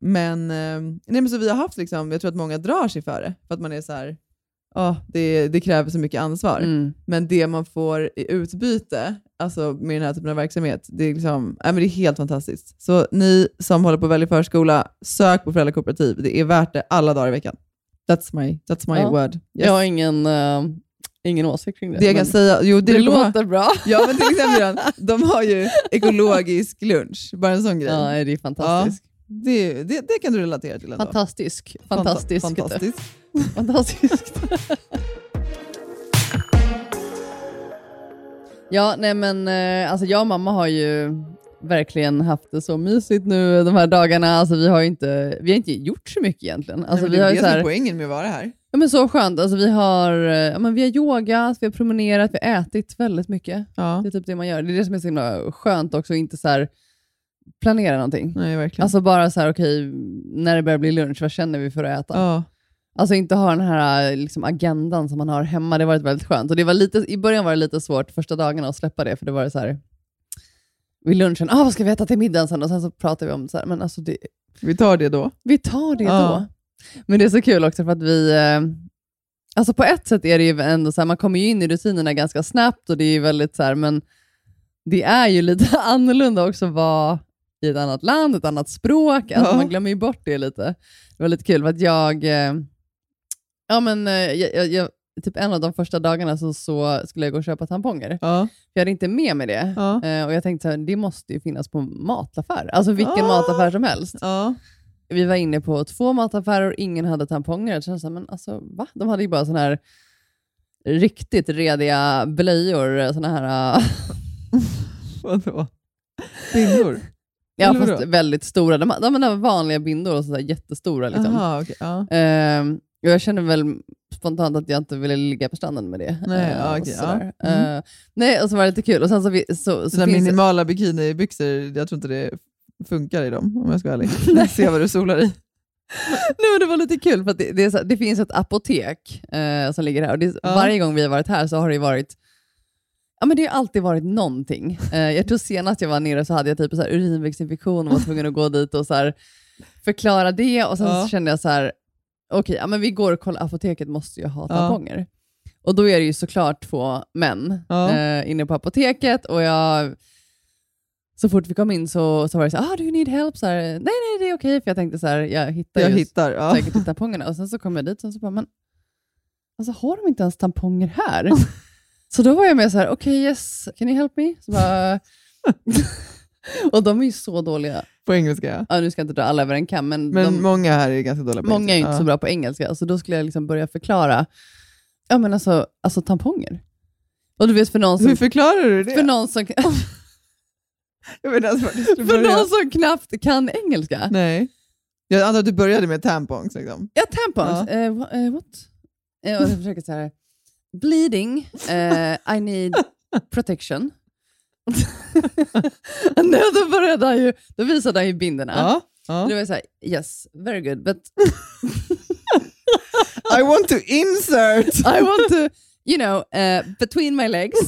Men, eh, nej, men så vi har haft, liksom, jag tror att många drar sig för det, för att man är så här, "Åh, det, det kräver så mycket ansvar. Mm. Men det man får i utbyte alltså med den här typen av verksamhet, det är, liksom, nej, men det är helt fantastiskt. Så ni som håller på att välja förskola, sök på föräldrakooperativ. Det är värt det alla dagar i veckan. That's my, that's my Ja. word. Yes. Jag har ingen, eh, ingen åsikt kring det. Det jag kan säga, jo, det, det låter bra. Ja, men till exempel, de har ju [LAUGHS] ekologisk lunch, bara en sån grej. Ja, det är fantastiskt. Det, det, det kan du relatera till ändå. Fantastisk. Fanta- Fantastisk. fantastiskt. Fantastiskt. [LAUGHS] [LAUGHS] ja, nej men eh, alltså jag och mamma har ju verkligen haft det så mysigt nu de här dagarna. Alltså vi har inte, vi har inte gjort så mycket egentligen. Alltså Nej, men vi det har det är här, poängen med att vara här. ja, men så skönt. Alltså vi har, eh, ja, men vi har yogat, vi har promenerat, vi har ätit väldigt mycket. Ja. Det är typ det man gör. Det är det som är så himla skönt också, inte så här planera någonting. Nej, verkligen. Alltså bara så här, okej, när det börjar bli lunch, vad känner vi för att äta? ja. Alltså inte ha den här liksom, agendan som man har hemma. Det har varit väldigt skönt. Och det var lite, I början var det lite svårt första dagarna att släppa det, för det var det så här, vid lunchen, ah, vad ska vi äta till middagen sen? Och sen så pratade vi om så här, men alltså det, Vi tar det då. vi tar det Ja. då. Men det är så kul också för att vi, eh, alltså på ett sätt är det ju ändå så här, man kommer ju in i rutinerna ganska snabbt och det är ju väldigt så här, men det är ju lite [LAUGHS] annorlunda också vara i ett annat land, ett annat språk. Alltså Ja. Man glömmer ju bort det lite. Det var lite kul för att jag, eh, ja men eh, jag, jag, typ en av de första dagarna så, så skulle jag gå och köpa tamponger. Ja. Jag hade inte med mig det. Ja. Eh, och jag tänkte här, det måste ju finnas på mataffär. Alltså vilken Ah. mataffär som helst. Ja. Vi var inne på två mataffärer och ingen hade tamponger. Jag kände så här, men alltså va? De hade ju bara såna här riktigt rediga blöjor. Såna här, äh, [LAUGHS] Vadå? [LAUGHS] Bindor? Ja, Eller fast väldigt stora. De, de hade vanliga bindor och så där jättestora. Liksom. Aha, okej. ja. Ehm, och jag kände väl spontant att jag inte ville ligga på stranden med det. Nej, Eh, ja, och sådär. ja. Mm. Eh, nej, och så var det lite kul. Och sen så, så, så det- minimala bikinibyxor, jag tror inte det funkar i dem om jag ska vara ärlig. [LAUGHS] Se vad du solar i. [LAUGHS] Nej, det var lite kul, för att det, det, så, det finns ett apotek eh, som ligger här. Och det, Ja. Varje gång vi har varit här så har det varit Ja, men det har alltid varit någonting. Eh, jag tror senast jag var nere så hade jag typ så här urinvägsinfektion och var tvungen att gå dit och så förklara det. Och sen Ja. så kände jag så här, okej, ja, men vi går och kollar, apoteket måste ju ha Ja. tamponger. Och då är det ju såklart två män Ja. eh, inne på apoteket och jag så fort vi kom in så, så var det så här, ah, do you need help? Så här, nej, nej, det är okej. För jag tänkte så här, jag hittar Jag hittar. Ja. säkert tampongerna. Och sen så kom jag dit och så bara, men alltså har de inte ens tamponger här? [LAUGHS] så då var jag med så här, okej yes, can you help me? Så bara, [LAUGHS] och de är ju så dåliga. På engelska ja. Ja, nu ska jag inte dra alla över en kam, men, Men de, många här är ganska dåliga på många är engelska. inte så bra på engelska. Så då skulle jag liksom börja förklara, ja men alltså, alltså tamponger. Och du vet för någon Hur som... förklarar du det? För någon som [LAUGHS] skulle [LAUGHS] För de som knappt kan engelska. Nej. Jag antar att du började med tampons. Liksom. Ja, tampons. Wha- eh, what? Och jag försöker så här. Bleeding. eh, I need [LAUGHS] protection. [LAUGHS] Då började han ju, då visade han ju binderna. Ja. ja. Det var så här, yes, very good, but [LAUGHS] I want to insert! I want to, you know, uh, between my legs,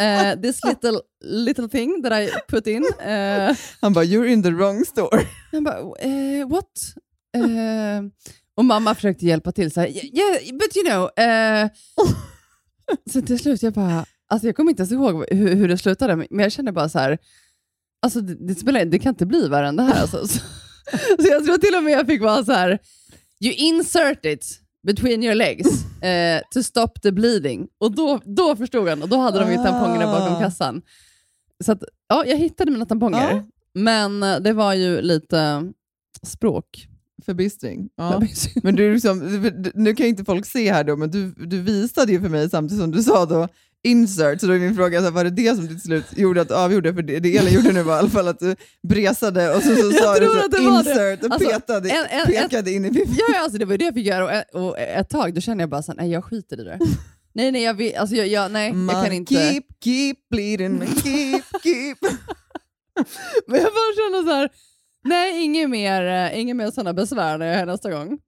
uh, this little little thing that I put in. Uh, Han bara, you're in the wrong store. jag bara, eh, what? Och mamma försökte hjälpa till, så här, yeah, but you know. eh." [LAUGHS] så till slut, jag bara, alltså jag kommer inte ens ihåg hur, hur det slutade, men jag kände bara så här, alltså det, det, spelar, det kan inte bli värre än det här. Alltså. Så, [LAUGHS] så jag tror till och med jag fick vara så här, you insert it between your legs eh, to stop the bleeding. Och då, då förstod han, och då hade de ju tampongerna bakom Ah. kassan. Så att, ja, jag hittade mina tamponger, Ja. men det var ju lite språk. Förbistring. Ja. Men du, liksom, nu kan inte folk se här då, men du, du visade ju för mig samtidigt som du sa då insert, så då är min fråga, så här, var det det som till slut gjorde att avgjorde? För det, det Elin gjorde nu var i alla fall att du bresade och så, så sa du så, att det insert och Alltså, petade, en- en- pekade in i pippen. Ja, alltså det var ju det jag fick göra och ett, och ett tag då kände jag bara nej jag skiter i det. nej, nej, jag, vill, alltså, jag, jag, nej, jag kan inte. Keep, keep bleeding, keep, keep. [LAUGHS] Men jag bara kände så här, nej inget mer, eh, inget mer sådana besvär när jag är nästa gång.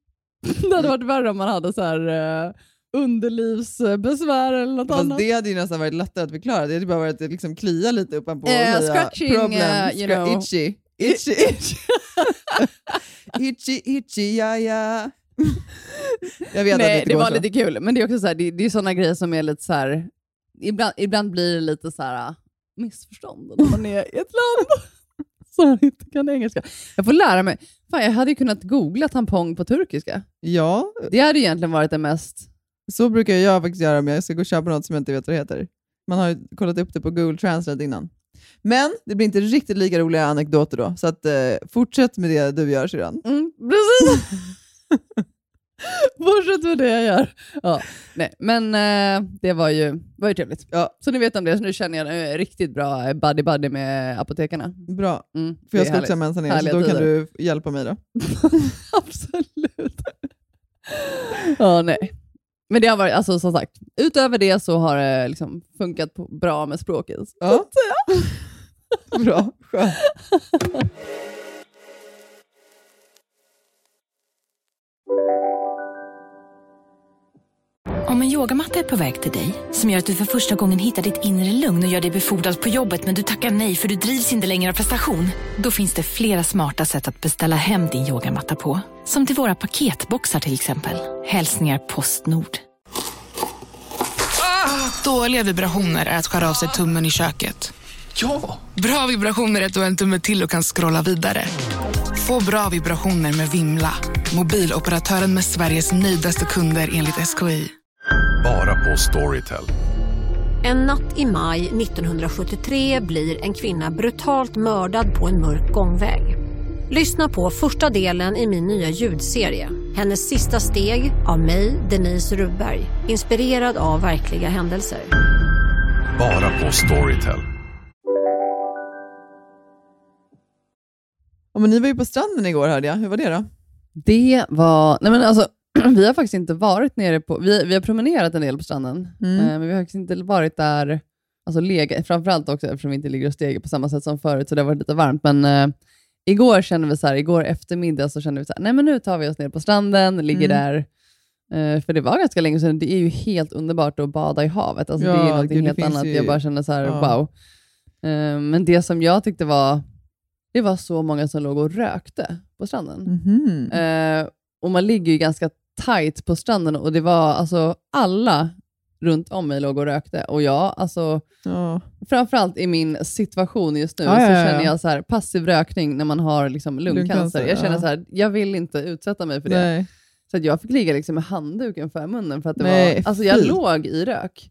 [LAUGHS] det hade varit värre om man hade så här, uh, underlivsbesvär eller något Fast annat. det hade ju nästan varit lättare att förklara. Det hade bara varit att liksom klia lite uppanpå Eh, och säga scratching, problem, eh, you scra- know. itchy, itchy, itchy. [LAUGHS] itchy, itchy, ja, ja. Jag vet att det Nej, inte det går var så. lite kul, men det är också så här, det, det är sådana grejer som är lite så här, ibland, ibland blir det lite så här missförstånd när man är i ett land som inte kan engelska. Jag får lära mig. Fan, jag hade ju kunnat googla tampong på turkiska. Ja, Det hade ju egentligen varit det mest... så brukar jag faktiskt göra om jag ska gå och köpa något som jag inte vet vad det heter. Man har ju kollat upp det på Google Translate innan. Men det blir inte riktigt lika roliga anekdoter då, så att, eh, fortsätt med det du gör syrran. Mm, precis! [LAUGHS] [LAUGHS] Fortsätt med det jag gör. Ja, nej, men eh, det var ju, var ju trevligt. Ja. Så ni vet om det, så nu känner jag en riktigt bra buddy-buddy med apotekarna. Bra, Mm, för jag är ska också härligt. mensa ner, så Härliga då kan tider. du hjälpa mig då. [LAUGHS] Absolut. ja, nej. Men det har varit, alltså som sagt, utöver det så har det liksom funkat på, bra med språket. Ja. [LAUGHS] Bra, skönt. Om en yogamatta är på väg till dig, som gör att du för första gången hittar ditt inre lugn och gör dig befordrad på jobbet men du tackar nej för du drivs inte längre av prestation. Då finns det flera smarta sätt att beställa hem din yogamatta på. Som till våra paketboxar till exempel. Hälsningar Postnord. Dåliga vibrationer är att skära av sig tummen i köket. Ja! Bra vibrationer är att du har en tumme till och kan scrolla vidare. Få bra vibrationer med Vimla. Mobiloperatören med Sveriges nöjdaste kunder enligt SKI. På Storytel. En natt i maj 1973 blir en kvinna brutalt mördad på en mörk gångväg. Lyssna på första delen i min nya ljudserie. Hennes sista steg av mig, Denise Rubberg. Inspirerad av verkliga händelser. Bara på Storytel. Ja, men ni var ju på stranden igår hörde jag. Hur var det då? Det var, nej men alltså, [CLEARS THROAT] vi har faktiskt inte varit nere på, vi, vi har promenerat en del på stranden, Mm. eh, men vi har faktiskt inte varit där, alltså lega, framförallt också eftersom vi inte ligger och steger på samma sätt som förut, så det har varit lite varmt. Men eh, igår kände vi så här, igår eftermiddag så kände vi så här, nej men nu tar vi oss ner på stranden, ligger Mm. där, Eh, för det var ganska länge sedan. Det är ju helt underbart att bada i havet. Alltså, det Ja, är något gud, det helt annat. ju- Jag bara kände så här, Ja. wow. Eh, men det som jag tyckte var, det var så många som låg och rökte på stranden. Eh, och man ligger ju ganska tight på stranden och det var alltså alla runt om mig låg och rökte. Och jag, alltså, Ja. framförallt i min situation just nu, Ja, så ja, känner jag så här, passiv rökning när man har liksom lungcancer. Lungcancer, jag känner så här, jag vill inte utsätta mig för det. Nej. Så jag fick ligga liksom med handduken för munnen för att det Nej, var, alltså jag låg i rök.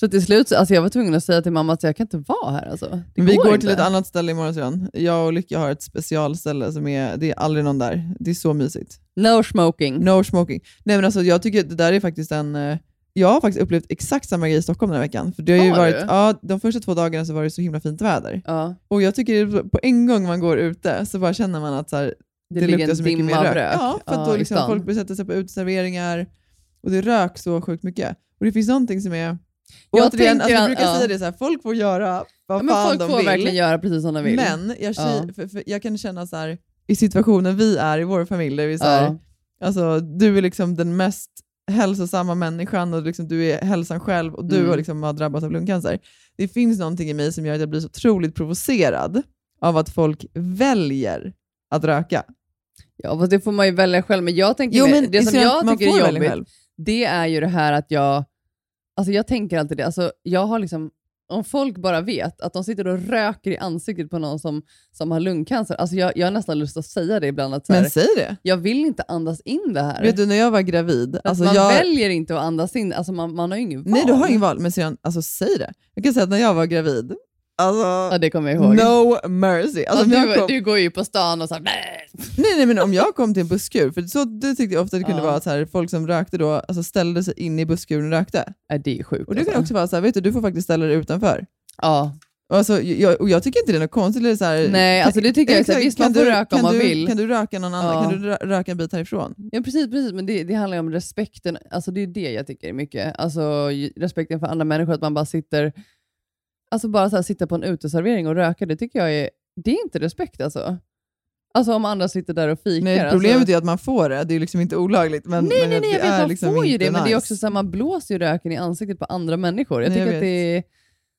Så till slut, så- alltså jag var tvungen att säga till mamma att jag kan inte vara här. Alltså. Det Vi går inte. till ett annat ställe imorgon sedan. Jag och Lycka har ett specialställe som är, det är aldrig någon där. Det är så mysigt. No smoking. No smoking. Nej men alltså jag tycker det där är faktiskt en, eh, jag har faktiskt upplevt exakt samma grej i Stockholm den här veckan. För det har ju Har varit, du? ja, de första två dagarna så var det så himla fint väder. Ja. Och jag tycker på en gång man går ute så bara känner man att så här, Det det, luktar så mycket mer rök. rök. Ja, för Ja, då liksom stan. folk sätta sig på uteserveringar och det rök så sjukt mycket. Och det finns någonting som är... Jag återigen, alltså, jag brukar ja. säga det så här, folk får göra vad Ja, men fan folk de får vill. verkligen göra precis som de vill. Men jag, Ja. för, för, jag kan känna så här, i situationen vi är i vår familj, där vi så här, Ja. alltså, du är liksom den mest hälsosamma människan och liksom, du är hälsan själv och du Mm. har, liksom, har drabbats av lungcancer. Det finns någonting i mig som gör att jag blir så otroligt provocerad av att folk väljer att röka. Ja, fast det får man ju välja själv. Men jag tänker Jo, men det som jag man tycker är jobbigt, det är ju det här att jag, alltså jag tänker alltid det, alltså jag har liksom, om folk bara vet att de sitter och röker i ansiktet på någon som, som har lungcancer, alltså jag, jag har nästan lust att säga det ibland. Att så här, Men säg det. Jag vill inte andas in det här. Vet du, när jag var gravid, Alltså man jag, väljer inte att andas in, alltså man, man har ju ingen val. nej du har ingen val, men Syrran, alltså säg det. Jag kan säga att när jag var gravid, alltså, Ja, det kommer jag ihåg. no mercy. Alltså, om du, jag kom, du går ju på stan och så här, Nej, nej, men om jag kom till en busskur, för så det tyckte jag ofta det kunde Ja. vara så här, folk som rökte då alltså ställde sig in i busskuren och rökte. Nej, det är sjukt. Och det kan alltså. också vara så här, vet du, du får faktiskt ställa dig utanför. Ja. Alltså, jag, och jag tycker inte det är något konstigt. Eller så här, Nej, alltså det tycker jag. Exakt, Visst, kan man får du- röka om kan man du, vill. Kan du röka någon annan? Ja. Kan du rö- röka en bit härifrån? Ja, precis, precis. Men det, det handlar ju om respekten. Alltså, det är det jag tycker är mycket. Alltså, respekten för andra människor, att man bara sitter alltså bara så här, sitta på en uteservering och röka, det tycker jag är, det är inte respekt alltså. Alltså om andra sitter där och fikar. Nej, problemet alltså. är att man får det. Det är liksom inte olagligt. Men, nej, men nej, nej, jag vet, man liksom får ju det, men det är nice. också så här, man blåser ju röken i ansiktet på andra människor. Jag Nej, tycker jag att det är,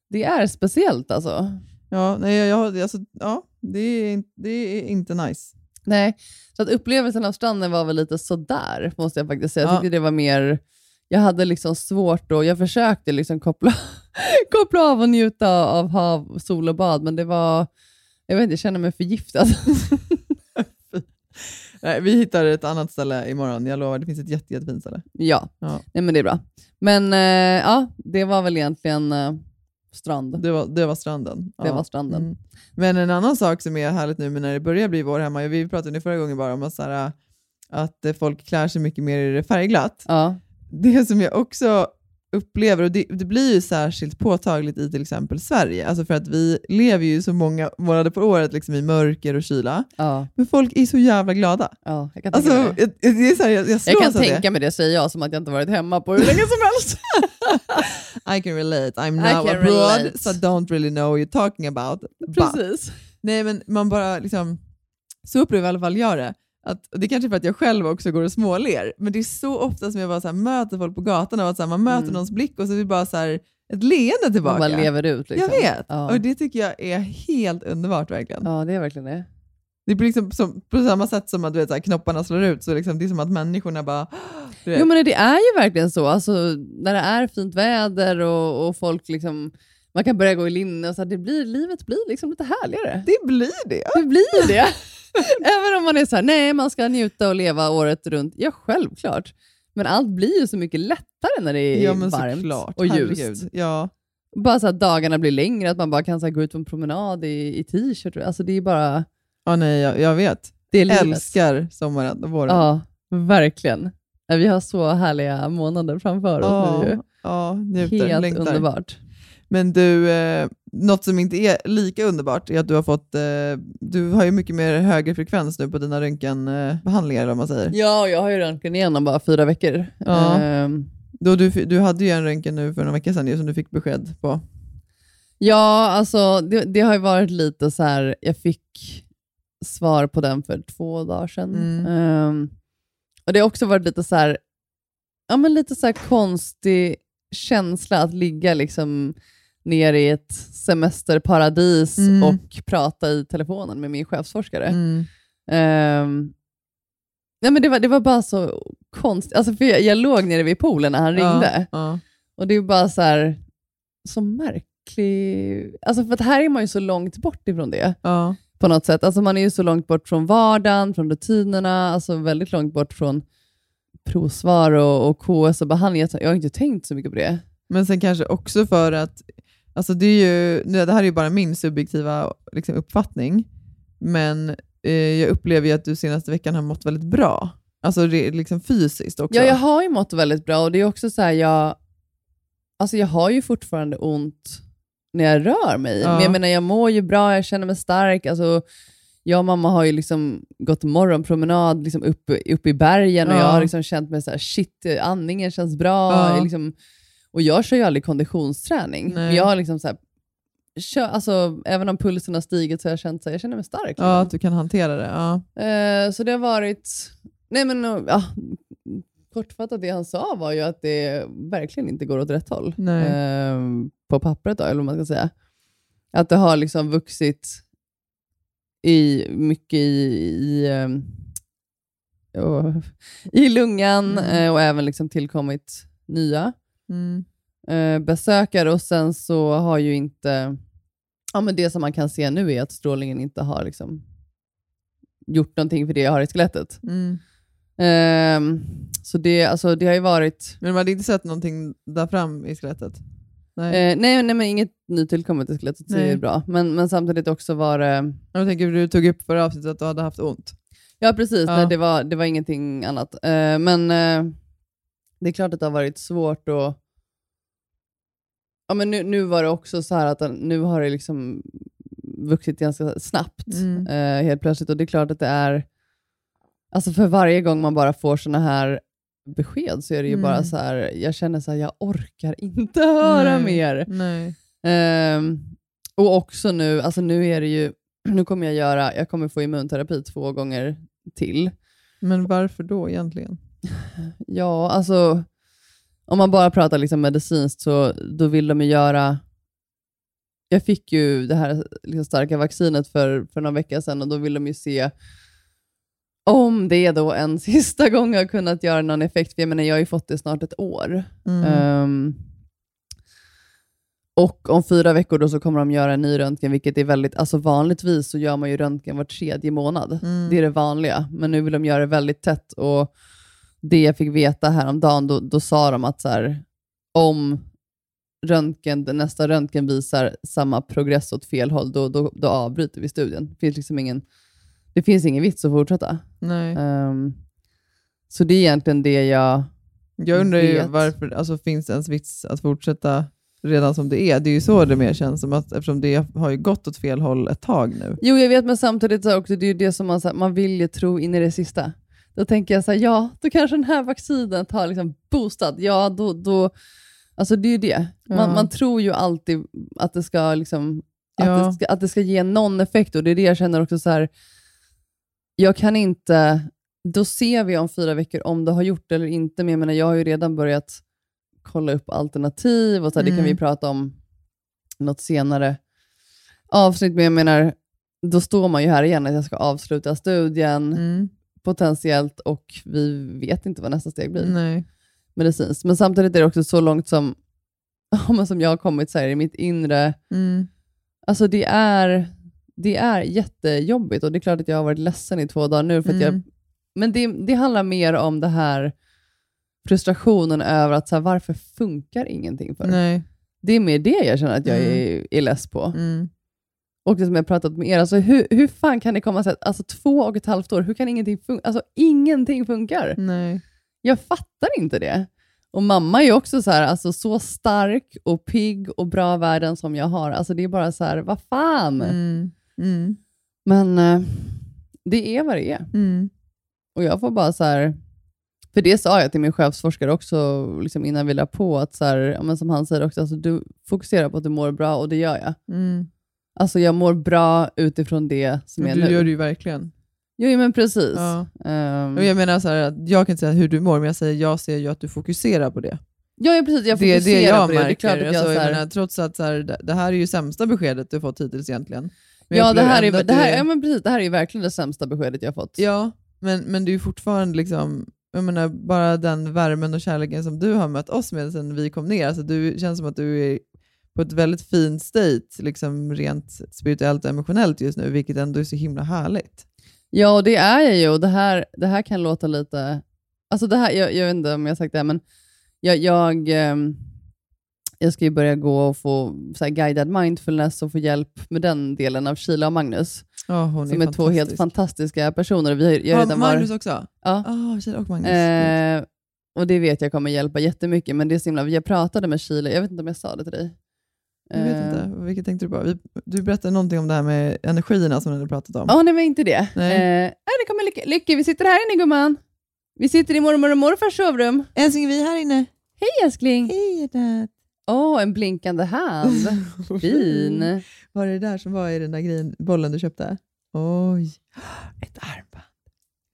det är speciellt alltså. Ja, nej, jag, alltså, ja det, är, inte- det är inte nice. Nej, så att upplevelsen av stranden var väl lite sådär, måste jag faktiskt säga. Jag Ja. tyckte det var mer... Jag hade liksom svårt och jag försökte liksom koppla, [LAUGHS] koppla av och njuta av hav, sol och bad, men det var... Jag vet inte, jag känner mig förgiftad. [LAUGHS] Nej, vi hittar ett annat ställe imorgon, jag lovar. Det finns ett jätte, jättefint ställe. ja, Ja. Nej, men det är bra. Men eh, ja, det var väl egentligen eh, strand. Det var, det var stranden. Det var stranden. Mm. Men en annan sak som är härligt nu men när det börjar bli vår hemma, vi pratade ju förra gången bara om att, så här, att folk klär sig mycket mer i det färgglatt. Ja. Det som jag också upplever, och det, det blir ju särskilt påtagligt i till exempel Sverige, alltså för att vi lever ju så många månader på året liksom i mörker och kyla, Ja. men folk är så jävla glada. Ja, jag kan Alltså, tänka mig det. jag, det är så här, jag, jag, Jag slås kan av det. tänka mig det, säger jag, som att jag inte varit hemma på hur länge som helst. [LAUGHS] I can relate. I'm now abroad, relate. so I don't really know what you're talking about. But- Precis. Nej, men man bara liksom, så upplever i alla fall jag det. Att, det är kanske för att jag själv också går och småler, men det är så ofta som jag bara så här, möter folk på gatan och att så här, man möter Mm. någons blick och så är det bara så här, ett leende tillbaka. Man lever ut. Liksom. Jag vet, Ja. och det tycker jag är helt underbart verkligen. ja, det är verkligen det. Det blir liksom som, på samma sätt som att du vet, så här, knopparna slår ut, så liksom, det är som att människorna bara... [GASPS] Jo, men det är ju verkligen så. Alltså, när det är fint väder och, och folk liksom, man kan börja gå i linne och så här, det blir, livet blir liksom lite härligare. Det blir det. Det blir det. [LAUGHS] [LAUGHS] Även om man är så här, nej, man ska njuta och leva året runt. Ja, självklart. Men allt blir ju så mycket lättare när det är Ja, varmt såklart. och ljust. Ja. Bara så att dagarna blir längre, att man bara kan så gå ut på en promenad i, i t-shirt. Alltså, det är bara... Ja, nej, jag, jag vet. Det är. Älskar sommaren och våren. Ja, verkligen. Ja, Vi har så härliga månader framför oss nu. ju. ja, njuter, Helt längtar. underbart. Men du, eh, något som inte är lika underbart är att du har fått, eh, du har ju mycket mer högre frekvens nu på dina röntgenbehandlingar, vad man säger. Ja, jag har ju röntgen igen om bara fyra veckor. Ja. Ehm, Då du, du hade ju en röntgen nu för några veckor sedan som du fick besked på. ja, alltså det, det har ju varit lite så här, jag fick svar på den för två dagar sedan. Mm. Ehm, och Det har också varit lite så här, ja, men lite så här konstig känsla att ligga liksom ner i ett semesterparadis Mm. och prata i telefonen med min chefsforskare. Mm. Ehm, nej, men det, var, det var bara så konstigt. Alltså, för jag, jag låg nere vid poolen när han ringde. Ja, ja. Och det är bara så här, så märklig... Alltså för att här är man ju så långt bort ifrån det Ja. på något sätt. Alltså man är ju så långt bort från vardagen, från rutinerna, alltså väldigt långt bort från provsvar och, och KS och behandling. Jag har inte tänkt så mycket på det. Men sen kanske också för att, alltså det, är ju, nu, det här är ju bara min subjektiva liksom, uppfattning, men eh, jag upplever ju att du senaste veckan har mått väldigt bra. Alltså re, liksom fysiskt också. Ja, jag har ju mått väldigt bra och det är också så här, jag, Alltså jag har ju fortfarande ont när jag rör mig. Ja. Men jag menar, jag mår ju bra, jag känner mig stark. Alltså, jag och mamma har ju liksom gått morgonpromenad liksom uppe, uppe i bergen och Ja. jag har liksom känt mig så här, shit, andningen känns bra. Ja. Jag Liksom, och jag kör ju aldrig konditionsträning. Nej. Men jag har liksom så här, kör, alltså, även om pulsen har stigit så har jag känt att jag känner mig stark. liksom. Ja, att du kan hantera det. Ja. Eh, så det har varit... Nej men ja, kortfattat, det han sa var ju att det verkligen inte går åt rätt håll. Eh, på pappret då, eller vad man ska säga. Att det har liksom vuxit i, mycket i, i, ehm, åh, i lungan Mm. eh, och även liksom tillkommit nya Mm. eh, besökare. Och sen så har ju inte... Ja, men det som man kan se nu är att strålningen inte har liksom gjort någonting för det jag har i skelettet. Mm. Ehm, så det, alltså, det har ju varit... Men de hade inte sett någonting där fram i skelettet? Nej. Nej, eh, nej, nej men inget nytillkommet i skelettet, så det är bra. Men, men samtidigt också var det... Jag tänker du tog upp förra avsnittet att du hade haft ont. Ja, precis. Ja. Nej, det, var, det var ingenting annat. Eh, men eh, det är klart att det har varit svårt att... Ja, men nu, nu var det också så här att den- nu har det liksom vuxit ganska snabbt Mm. eh, helt plötsligt. Och det är klart att det är... Alltså för varje gång man bara får såna här besked så är det ju Mm. bara så här, jag känner så här, jag orkar inte [LAUGHS] höra Nej. mer. Nej. Ehm, och också nu, alltså nu är det ju, [CLEARS THROAT] nu kommer jag göra, jag kommer få immunterapi två gånger till. Men varför då egentligen? Ja, alltså om man bara pratar liksom medicinskt så då vill de ju göra, jag fick ju det här liksom starka vaccinet för, för några veckor sedan och då vill de ju se om det då en [LAUGHS] sista gång har kunnat göra någon effekt. För jag menar, jag har ju fått det snart ett år. Mm. Ehm, och om fyra veckor då så kommer de göra en ny röntgen, vilket är väldigt, alltså vanligtvis så gör man ju röntgen var tredje månad. Mm. Det är det vanliga, men nu vill de göra det väldigt tätt. Och det jag fick veta häromdagen, då, då sa de att så här, om röntgen, nästa röntgen visar samma progress åt fel håll, då, då, då avbryter vi studien. Det finns, liksom ingen, det finns ingen vits att fortsätta. Nej. Ehm, så det är egentligen det jag Jag undrar ju vet. varför, alltså finns det ens vits att fortsätta redan som det är? Det är ju så det mer känns som, att, eftersom det har ju gått åt fel håll ett tag nu. Jo, jag vet, men samtidigt så också, det är ju det som man, så här, man vill ju tro in i det sista. Då tänker jag så här, ja, då kanske den här vaccinet har liksom boostat. Ja, då, då, alltså det är ju det. Man, Ja. man tror ju alltid att det ska liksom, att, Ja. det ska, att det ska ge någon effekt och det är det jag känner också så här, jag kan inte, då ser vi om fyra veckor om det har gjort det eller inte, men jag menar, jag har ju redan börjat kolla upp alternativ och så här, det kan Mm. vi prata om något senare avsnitt, men jag menar, då står man ju här igen att jag ska avsluta studien Mm. Potentiellt och vi vet inte vad nästa steg blir Nej. medicinskt. Men samtidigt är det också så långt som, [LAUGHS] som jag har kommit så här, i mitt inre. Mm. Alltså det är, det är jättejobbigt och det är klart att jag har varit ledsen i två dagar nu. För att jag, Mm. men det, det handlar mer om det här frustrationen över att så här, varför funkar ingenting för? Nej. Det är mer det jag känner att jag Mm. är, är less på. Mm. Och det som jag pratat med er, alltså hur, hur fan kan det komma sig att alltså två och ett halvt år, hur kan ingenting funka? Alltså ingenting funkar. Nej. Jag fattar inte det. Och mamma är också så här, alltså så stark och pigg och bra värden som jag har. Alltså det är bara så här, vad fan? Mm. Mm. Men eh, det är vad det är. Mm. Och jag får bara så här, för det sa jag till min chefsforskare också liksom innan vi la på, att så här, men som han säger också, alltså, du fokuserar på att du mår bra och det gör jag. Mm. Alltså jag mår bra utifrån det som är Du nu. gör det ju verkligen. Jo, men precis. Ja. Och jag menar så här, jag kan inte säga hur du mår, men jag säger jag ser ju att du fokuserar på det. ja, ja, precis. Jag det är fokuserar det jag på det. Det är märker. att jag, alltså, så jag här, menar, trots att så här, det, det här är ju sämsta beskedet du fått hittills egentligen. Men ja, det här, är, det, du här, är- ja, men precis, det här är ju verkligen det sämsta beskedet jag fått. Ja, men, men du är ju fortfarande liksom, jag menar, bara den värmen och kärleken som du har mött oss med sedan vi kom ner. Alltså, du känns som att du är på ett väldigt fint state, liksom rent spirituellt och emotionellt just nu, vilket ändå är så himla härligt. Ja, och det är jag ju. Och det här, det här kan låta lite... Alltså det här, jag, jag vet inte om jag har sagt det, här, men jag, jag, ehm, jag ska ju börja gå och få så här, guided mindfulness och få hjälp med den delen av Sheila och Magnus. Ja, hon som är är två helt fantastisk. fantastiska personer. Vi har, jag har redan Magnus varit, också? Ja. Ah, Kjell och Magnus. Eh, och det vet jag kommer hjälpa jättemycket, men det är så himla, jag pratade med Chile, jag vet inte om jag sa det till dig. Jag vet Eh, inte, vilket tänkte du på? Du berättade någonting om det här med energierna som du hade pratat om. Ja, nej men inte det. Nej. Eh, nej, det kommer Lycke. Lycke, vi sitter här inne gumman. Vi sitter i mormor och morfars sovrum. Älskling, vi är här inne. Hej älskling. Hej hjärtat. Åh, en blinkande hand. [LAUGHS] fin. Var det där som var i den där grejen, bollen du köpte? Oj, ett armband.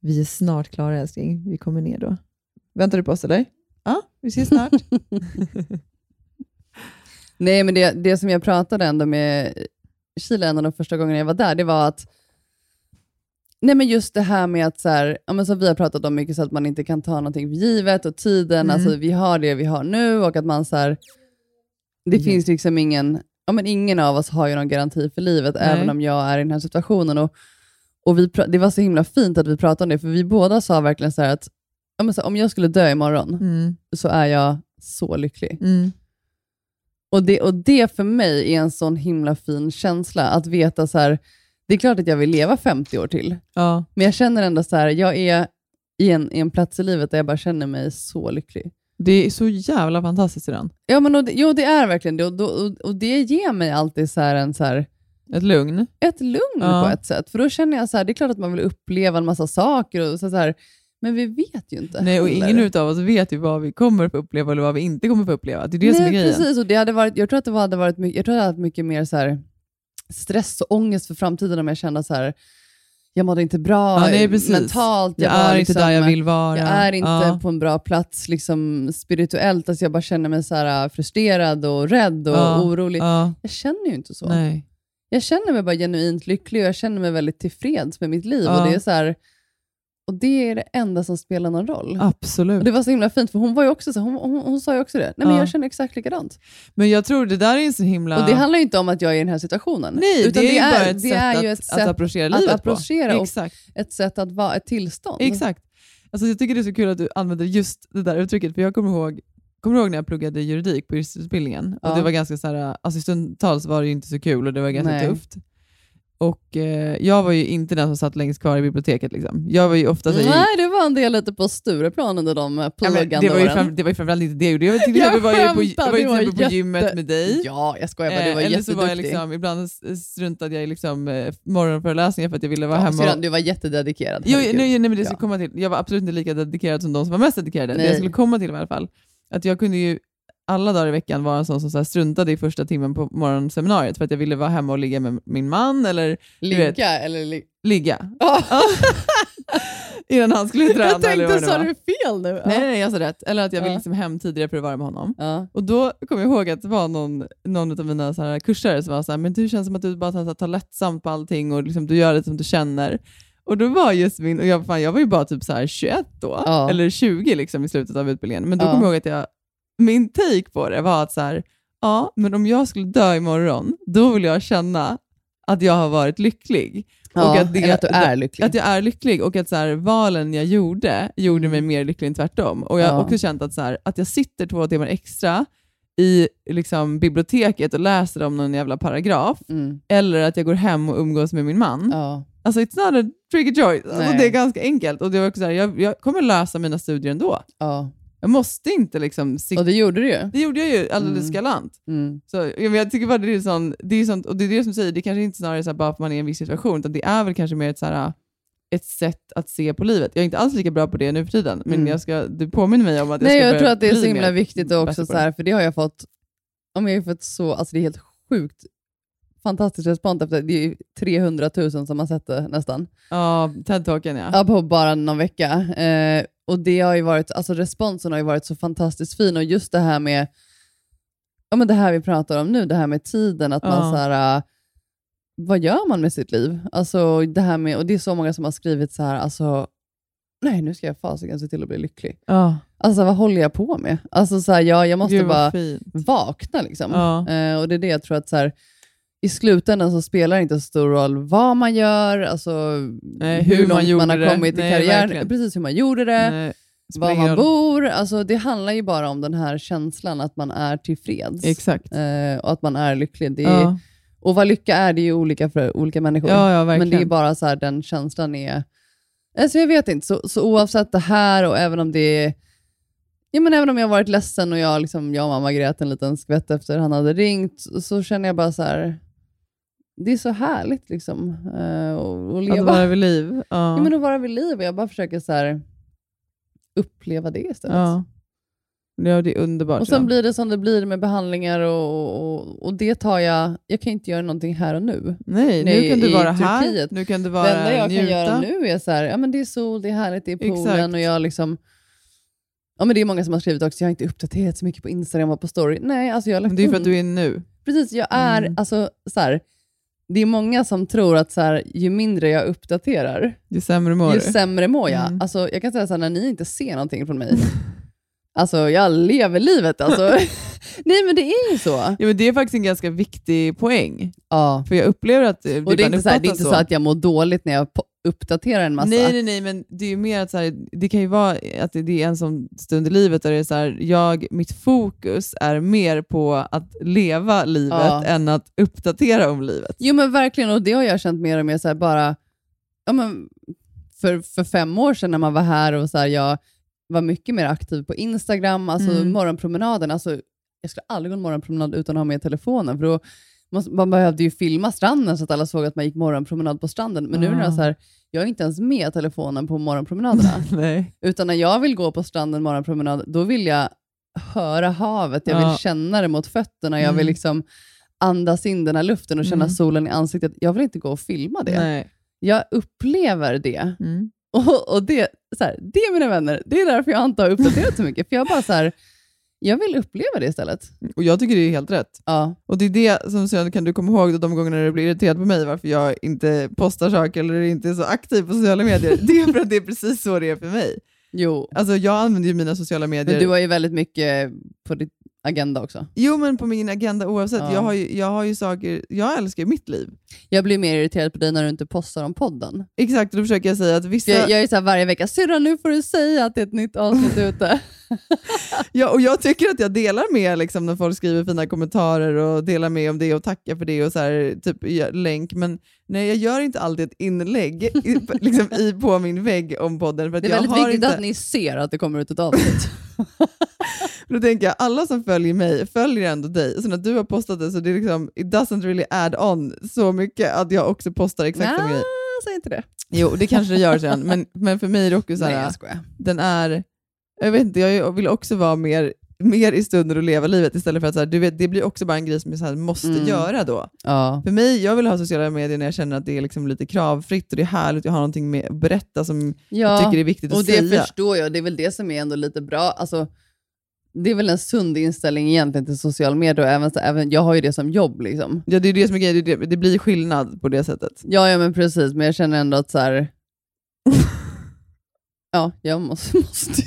Vi är snart klara älskling. Vi kommer ner då. Väntar du på oss eller? Ja, vi ses snart. [LAUGHS] Nej, men det, det som jag pratade ändå med Chile en av de första gångerna jag var där, det var att Nej men just det här med att, så här, ja, men som vi har pratat om mycket, så att man inte kan ta någonting för givet och tiden, Mm. alltså vi har det vi har nu och att man så här, det Mm. finns liksom ingen, ja men ingen av oss har ju någon garanti för livet, Nej. även om jag är i den här situationen. Och, och vi, det var så himla fint att vi pratade om det, för vi båda sa verkligen så här att ja, men så här, om jag skulle dö imorgon Mm. så är jag så lycklig. Mm. Och det, och det för mig är en sån himla fin känsla, att veta så här, det är klart att jag vill leva 50 år till, Ja. men jag känner ändå så här, jag är i en, i en plats i livet där jag bara känner mig så lycklig. Det är så jävla fantastiskt redan. Ja, men och det, jo, det är verkligen det. Och, och, och det ger mig alltid så en, så här, Ett lugn. ett lugn Ja. på ett sätt. För då känner jag så här, det är klart att man vill uppleva en massa saker, och så, så här, men vi vet ju inte. Nej, och ingen utav oss vet ju vad vi kommer få uppleva eller vad vi inte kommer få uppleva. Det är det som är Nej, grejen. Precis, och det hade varit, jag tror att det hade varit mycket, jag tror att det hade varit mycket mer så här, stress och ångest för framtiden om jag kände så här, jag mådde inte bra Ja, nej, mentalt. Jag var är inte där jag vill vara. Jag är inte Ja. på en bra plats liksom, spirituellt. Alltså jag bara känner mig så här, frustrerad och rädd och Ja, orolig. ja. Jag känner ju inte så. Nej. Jag känner mig bara genuint lycklig och jag känner mig väldigt tillfreds med mitt liv. Och det är så här, och det är det enda som spelar någon roll. Absolut. Och det var så himla fint, för hon, var ju också så, hon, hon, hon sa ju också det. Nej, men Ja. Jag känner exakt likadant. Men jag tror det där är en så himla... Och Det handlar ju inte om att jag är i den här situationen. Nej, utan det är ju bara ett det sätt är ju att- ett att sätt approchera att livet på. approchera och Exakt. ett sätt att vara ett tillstånd. Exakt. Alltså jag tycker det är så kul att du använder just det där uttrycket, för jag kommer ihåg, kommer du ihåg när jag pluggade juridik på juristutbildningen? Ja. Och det var ganska så här, alltså stundtals var det inte så kul och det var ganska Nej. tufft. Och eh, jag var ju inte den som satt längst kvar i biblioteket. Liksom. Jag var ju ofta så Nej, det var en del lite på Stureplan under de eh, Ja, pluggande det, var ju åren. fram, det var ju framförallt inte det jag gjorde. Jag, till Jag var jag på, jag var ju det var exempel på jätte- gymmet med dig. Ja, jag skojar bara, du var Eh, Eller så var jag liksom, ibland struntade jag i liksom, eh, morgonföreläsningar för att jag ville vara Ja, hemma. syrran, du var jättededikerad. Jo, nej, nej, men det Ja. komma till. Jag var absolut inte lika dedikerad som de som var mest dedikerade. Det Nej. jag skulle komma till i alla fall, att jag kunde ju alla dagar i veckan vara en sån som så här struntade i första timmen på morgonseminariet för att jag ville vara hemma och ligga med min man eller Ligga vet, eller... Li- ligga. Ja. [LAUGHS] Innan han skulle träna jag tänkte, sa var. du fel nu? Nej, nej, jag sa rätt. Eller att jag ville Ja. liksom hem tidigare för att vara med honom. Ja. Och då kommer jag ihåg att det var någon, någon av mina så här kursare som var så här, men du känns som att du bara tar, tar lättsamt på allting och liksom, du gör det som du känner. Och då var just min, och jag, fan, jag var ju bara typ så här 21 då, Ja. eller 20 liksom i slutet av utbildningen. Men då Ja. kommer jag ihåg att jag, min take på det var att så här, ja, men om jag skulle dö imorgon, då vill jag känna att jag har varit lycklig. Ja, att, det, eller att du är lycklig. Att jag är lycklig och att så här, valen jag gjorde gjorde mig mer lycklig än tvärtom. Och jag har Ja. också känt att, så här, att jag sitter två timmar extra i liksom, biblioteket och läser om någon jävla paragraf, Mm. eller att jag går hem och umgås med min man. Ja. Alltså it's not a tricky choice. Alltså, det är ganska enkelt. Och det var också så här, jag, jag kommer lösa mina studier ändå. Ja. Jag måste inte liksom... Sikta. Och det gjorde du ju. Det gjorde jag ju alldeles Mm. galant. Mm. Så, ja, men jag tycker bara det är sånt, det är sånt, och det är det som säger, det kanske inte snarare så här bara för att man är i en viss situation, utan det är väl kanske mer ett, så här, ett sätt att se på livet. Jag är inte alls lika bra på det nu för tiden, men Mm. jag ska, du påminner mig om att jag Nej, ska jag tror att det är så himla viktigt också, så här, för det har jag fått, om jag har fått så, alltså det är helt sjukt fantastisk respons efter, det är ju 300 000 som har sett det nästan. Ja, TED-talken ja. Ja, på bara någon vecka. Eh, och det har ju varit, alltså responsen har ju varit så fantastiskt fin och just det här med, ja men det här vi pratar om nu, det här med tiden, att man Ja. så här, äh, vad gör man med sitt liv? Alltså det här med, och det är så många som har skrivit så här, alltså, nej nu ska jag fasiken se till att bli lycklig. Ja. Alltså vad håller jag på med? Alltså så här, jag, jag måste Gud, bara fint. vakna liksom. Ja. Eh, och det är det jag tror att så här, i slutändan så spelar det inte så stor roll vad man gör, alltså Nej, hur, hur man långt man har det. kommit i Nej, karriären, verkligen. precis hur man gjorde det, Nej, var man bor. Alltså, det handlar ju bara om den här känslan att man är tillfreds Exakt. eh, och att man är lycklig. Det är, Ja. Och vad lycka är, det är ju olika för olika människor. Ja, ja, Men det är bara så här, den känslan är... Alltså jag vet inte, så, så oavsett det här och även om det är Ja, men även om jag har varit ledsen och jag, liksom, jag och mamma grät en liten skvätt efter han hade ringt, så känner jag bara så här, det är så härligt liksom, eh, att, att leva. Att vara vid liv. [LAUGHS] Ja. Ja, men att vara vid liv jag bara försöker så här, uppleva det istället. Ja. Ja, det är underbart. Och sen ja. blir det som det blir med behandlingar och, och, och det tar jag, jag kan inte göra någonting här och nu. Nej, nu Nej, kan du vara här, nu kan du Det vara enda jag njuta. kan göra nu är så här, ja men det är sol, det är härligt, det är poolen Exakt. och jag liksom Ja, men det är många som har skrivit också, jag har inte uppdaterat så mycket på Instagram och på story. Nej, alltså jag har lagt Men det är för att du är nu. Precis, jag är, Mm. alltså så här, det är många som tror att så här, ju mindre jag uppdaterar, Ju sämre mår ju sämre mår jag. Mm. Alltså, jag kan säga så här, när ni inte ser någonting från mig, [LAUGHS] alltså jag lever livet alltså. [LAUGHS] [LAUGHS] Nej men det är ju så. Ja, men det är faktiskt en ganska viktig poäng. Ja. För jag upplever att det, Och det är, inte så, här, det är inte så att jag mår dåligt när jag uppdaterar en massa. Nej, nej, nej, men det är ju mer att så här, det kan ju vara att det det är en sån stund i livet där det är så här, jag, mitt fokus är mer på att leva livet Ja. än att uppdatera om livet. Jo men verkligen, och det har jag känt mer och mer så här, bara, ja, men för, för fem år sedan när man var här och så här, jag var mycket mer aktiv på Instagram, alltså Mm. morgonpromenaden. Alltså, jag skulle aldrig gå en morgonpromenad utan att ha med telefonen, för då måste, man behövde ju filma stranden så att alla såg att man gick morgonpromenad på stranden. Men nu är det Ah. så här, jag är inte ens med telefonen på morgonpromenaderna. [LAUGHS] Nej. Utan när jag vill gå på stranden morgonpromenad, då vill jag höra havet, jag vill Ja. känna det mot fötterna, jag vill Mm. liksom andas in den här luften och känna Mm. solen i ansiktet. Jag vill inte gå och filma det. Nej. Jag upplever det. Mm. Och, och det, så här, det mina vänner, det är därför jag inte har uppdaterat så mycket. För jag bara så här, jag vill uppleva det istället. Och jag tycker det är helt rätt. Ja. Och det är det som sen kan du komma ihåg de gångerna du blir irriterad på mig varför jag inte postar saker eller inte är så aktiv på sociala medier. [LAUGHS] Det är för att det är precis så det är för mig. Jo. Alltså jag använder ju mina sociala medier. Men du har ju väldigt mycket på din agenda också. Jo, men på min agenda oavsett. Ja. Jag, har ju, jag har ju saker, jag älskar mitt liv. Jag blir mer irriterad på dig när du inte postar om podden. Exakt, och då försöker jag säga att vissa... Jag, jag är så varje vecka, syrra nu får du säga att det är ett nytt avsnitt ute. [LAUGHS] [LAUGHS] Ja, och jag tycker att jag delar med liksom, när folk skriver fina kommentarer och delar med om det och tackar för det och så här, typ länk, men nej, jag gör inte alltid ett inlägg i, [LAUGHS] liksom, i, på min vägg om podden. För Det är jag väldigt har viktigt inte, att ni ser att det kommer ut ett avsnitt. [LAUGHS] Då tänker jag, alla som följer mig följer ändå dig. Så när du har postat det så det är liksom, it doesn't really add on så mycket att jag också postar exakt samma Nej, grej. säg inte det. Jo, det kanske det gör sen, men, men för mig är det också så Nej, här, skojar. den är, jag vet inte, jag vill också vara mer, mer i stunden och leva livet istället för att så här, du vet, det blir också bara en grej som jag så här, måste Mm. göra då. Ja. För mig, jag vill ha sociala medier när jag känner att det är liksom lite kravfritt och det är härligt, jag har någonting med att berätta som jag tycker är viktigt att och det säga. förstår jag. Det är väl det som är ändå lite bra. Alltså, det är väl en sund inställning egentligen till sociala medier. Och även, så, även, jag har ju det som jobb. Liksom. Ja, det är det som är grejen, det, det blir skillnad på det sättet. Ja, ja, men precis. Men jag känner ändå att så här... [LAUGHS] ja, jag måste, [LAUGHS] måste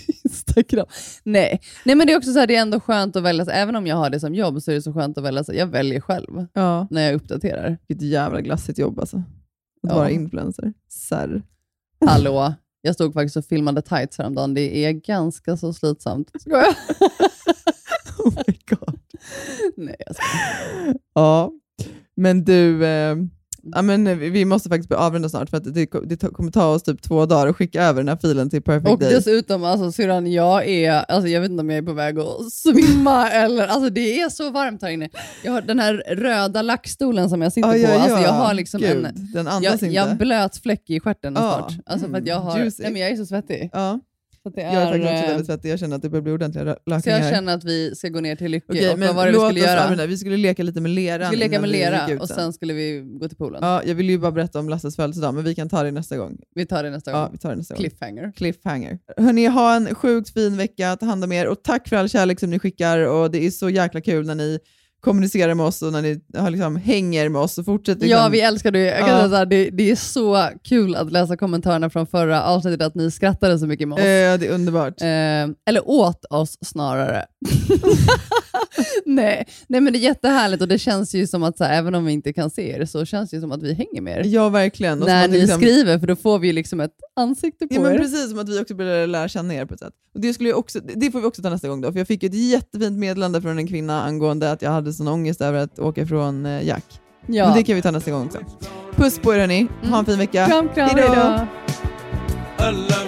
Instagram. Nej. Nej, men det är också så här, det är ändå skönt att välja. Även om jag har det som jobb så är det så skönt att välja. Jag väljer själv Ja. när jag uppdaterar. Vilket jävla glassigt jobb alltså. Att Ja. vara influencer. Sär. [LAUGHS] Hallå, jag stod faktiskt och filmade tights häromdagen. Det är ganska så slitsamt. Skojar. [LAUGHS] oh my god. Nej, jag skojar. Ja, men du, eh, ja, men eh, vi måste faktiskt avrunda snart för att det, det kommer ta oss typ två dagar att skicka över den här filen till Perfect Och Day. dessutom, alltså, syrran, jag är, alltså, jag vet inte om jag är på väg att svimma [LAUGHS] eller, alltså det är så varmt här inne. Jag har den här röda lackstolen som jag sitter ja, på, alltså, ja. jag har liksom Gud, en, den andas jag, inte. jag blöt fläck i stjärten Ja. snart. Alltså för att jag har, Juicy. nej, men jag är så svettig. Ja. Så det Jag är faktiskt också eh, väldigt svettig, jag känner att det börjar bli ordentliga rö- Så lökningar jag känner att vi ska gå ner till Lycke. Okej, och vad var det vi skulle göra? avrunda. Vi skulle leka lite med leran Vi skulle leka med lera och sen skulle vi gå till poolen. Ja, jag vill ju bara berätta om Lasses födelsedag, men vi kan ta det nästa gång. Vi tar det nästa gång. Ja, vi tar det nästa gång. Cliffhanger. Cliffhanger. Hörni, ha en sjukt fin vecka, ta hand om er och tack för all kärlek som ni skickar och det är så jäkla kul när ni kommunicerar med oss och när ni har liksom, hänger med oss och fortsätter. Liksom, Ja, vi älskar det. Jag kan Ja. säga så här, det. Det är så kul att läsa kommentarerna från förra avsnittet, att ni skrattade så mycket med oss. Eh, det är underbart. Eh, eller åt oss snarare. [LAUGHS] [LAUGHS] nej. nej, men det är jättehärligt och det känns ju som att så här, även om vi inte kan se er så känns det ju som att vi hänger med er. Ja, verkligen. Och När ni liksom- skriver, för då får vi ju liksom ett ansikte på Ja, men er. precis som att vi också börjar lära känna er på ett sätt. Och det, skulle jag också, det får vi också ta nästa gång då, för jag fick ett jättefint meddelande från en kvinna angående att jag hade sån ångest över att åka ifrån eh, Jack. Ja. Men det kan vi ta nästa gång också. Puss på er hörni, ha en fin vecka. Kram, kram, Hejdå. hejdå.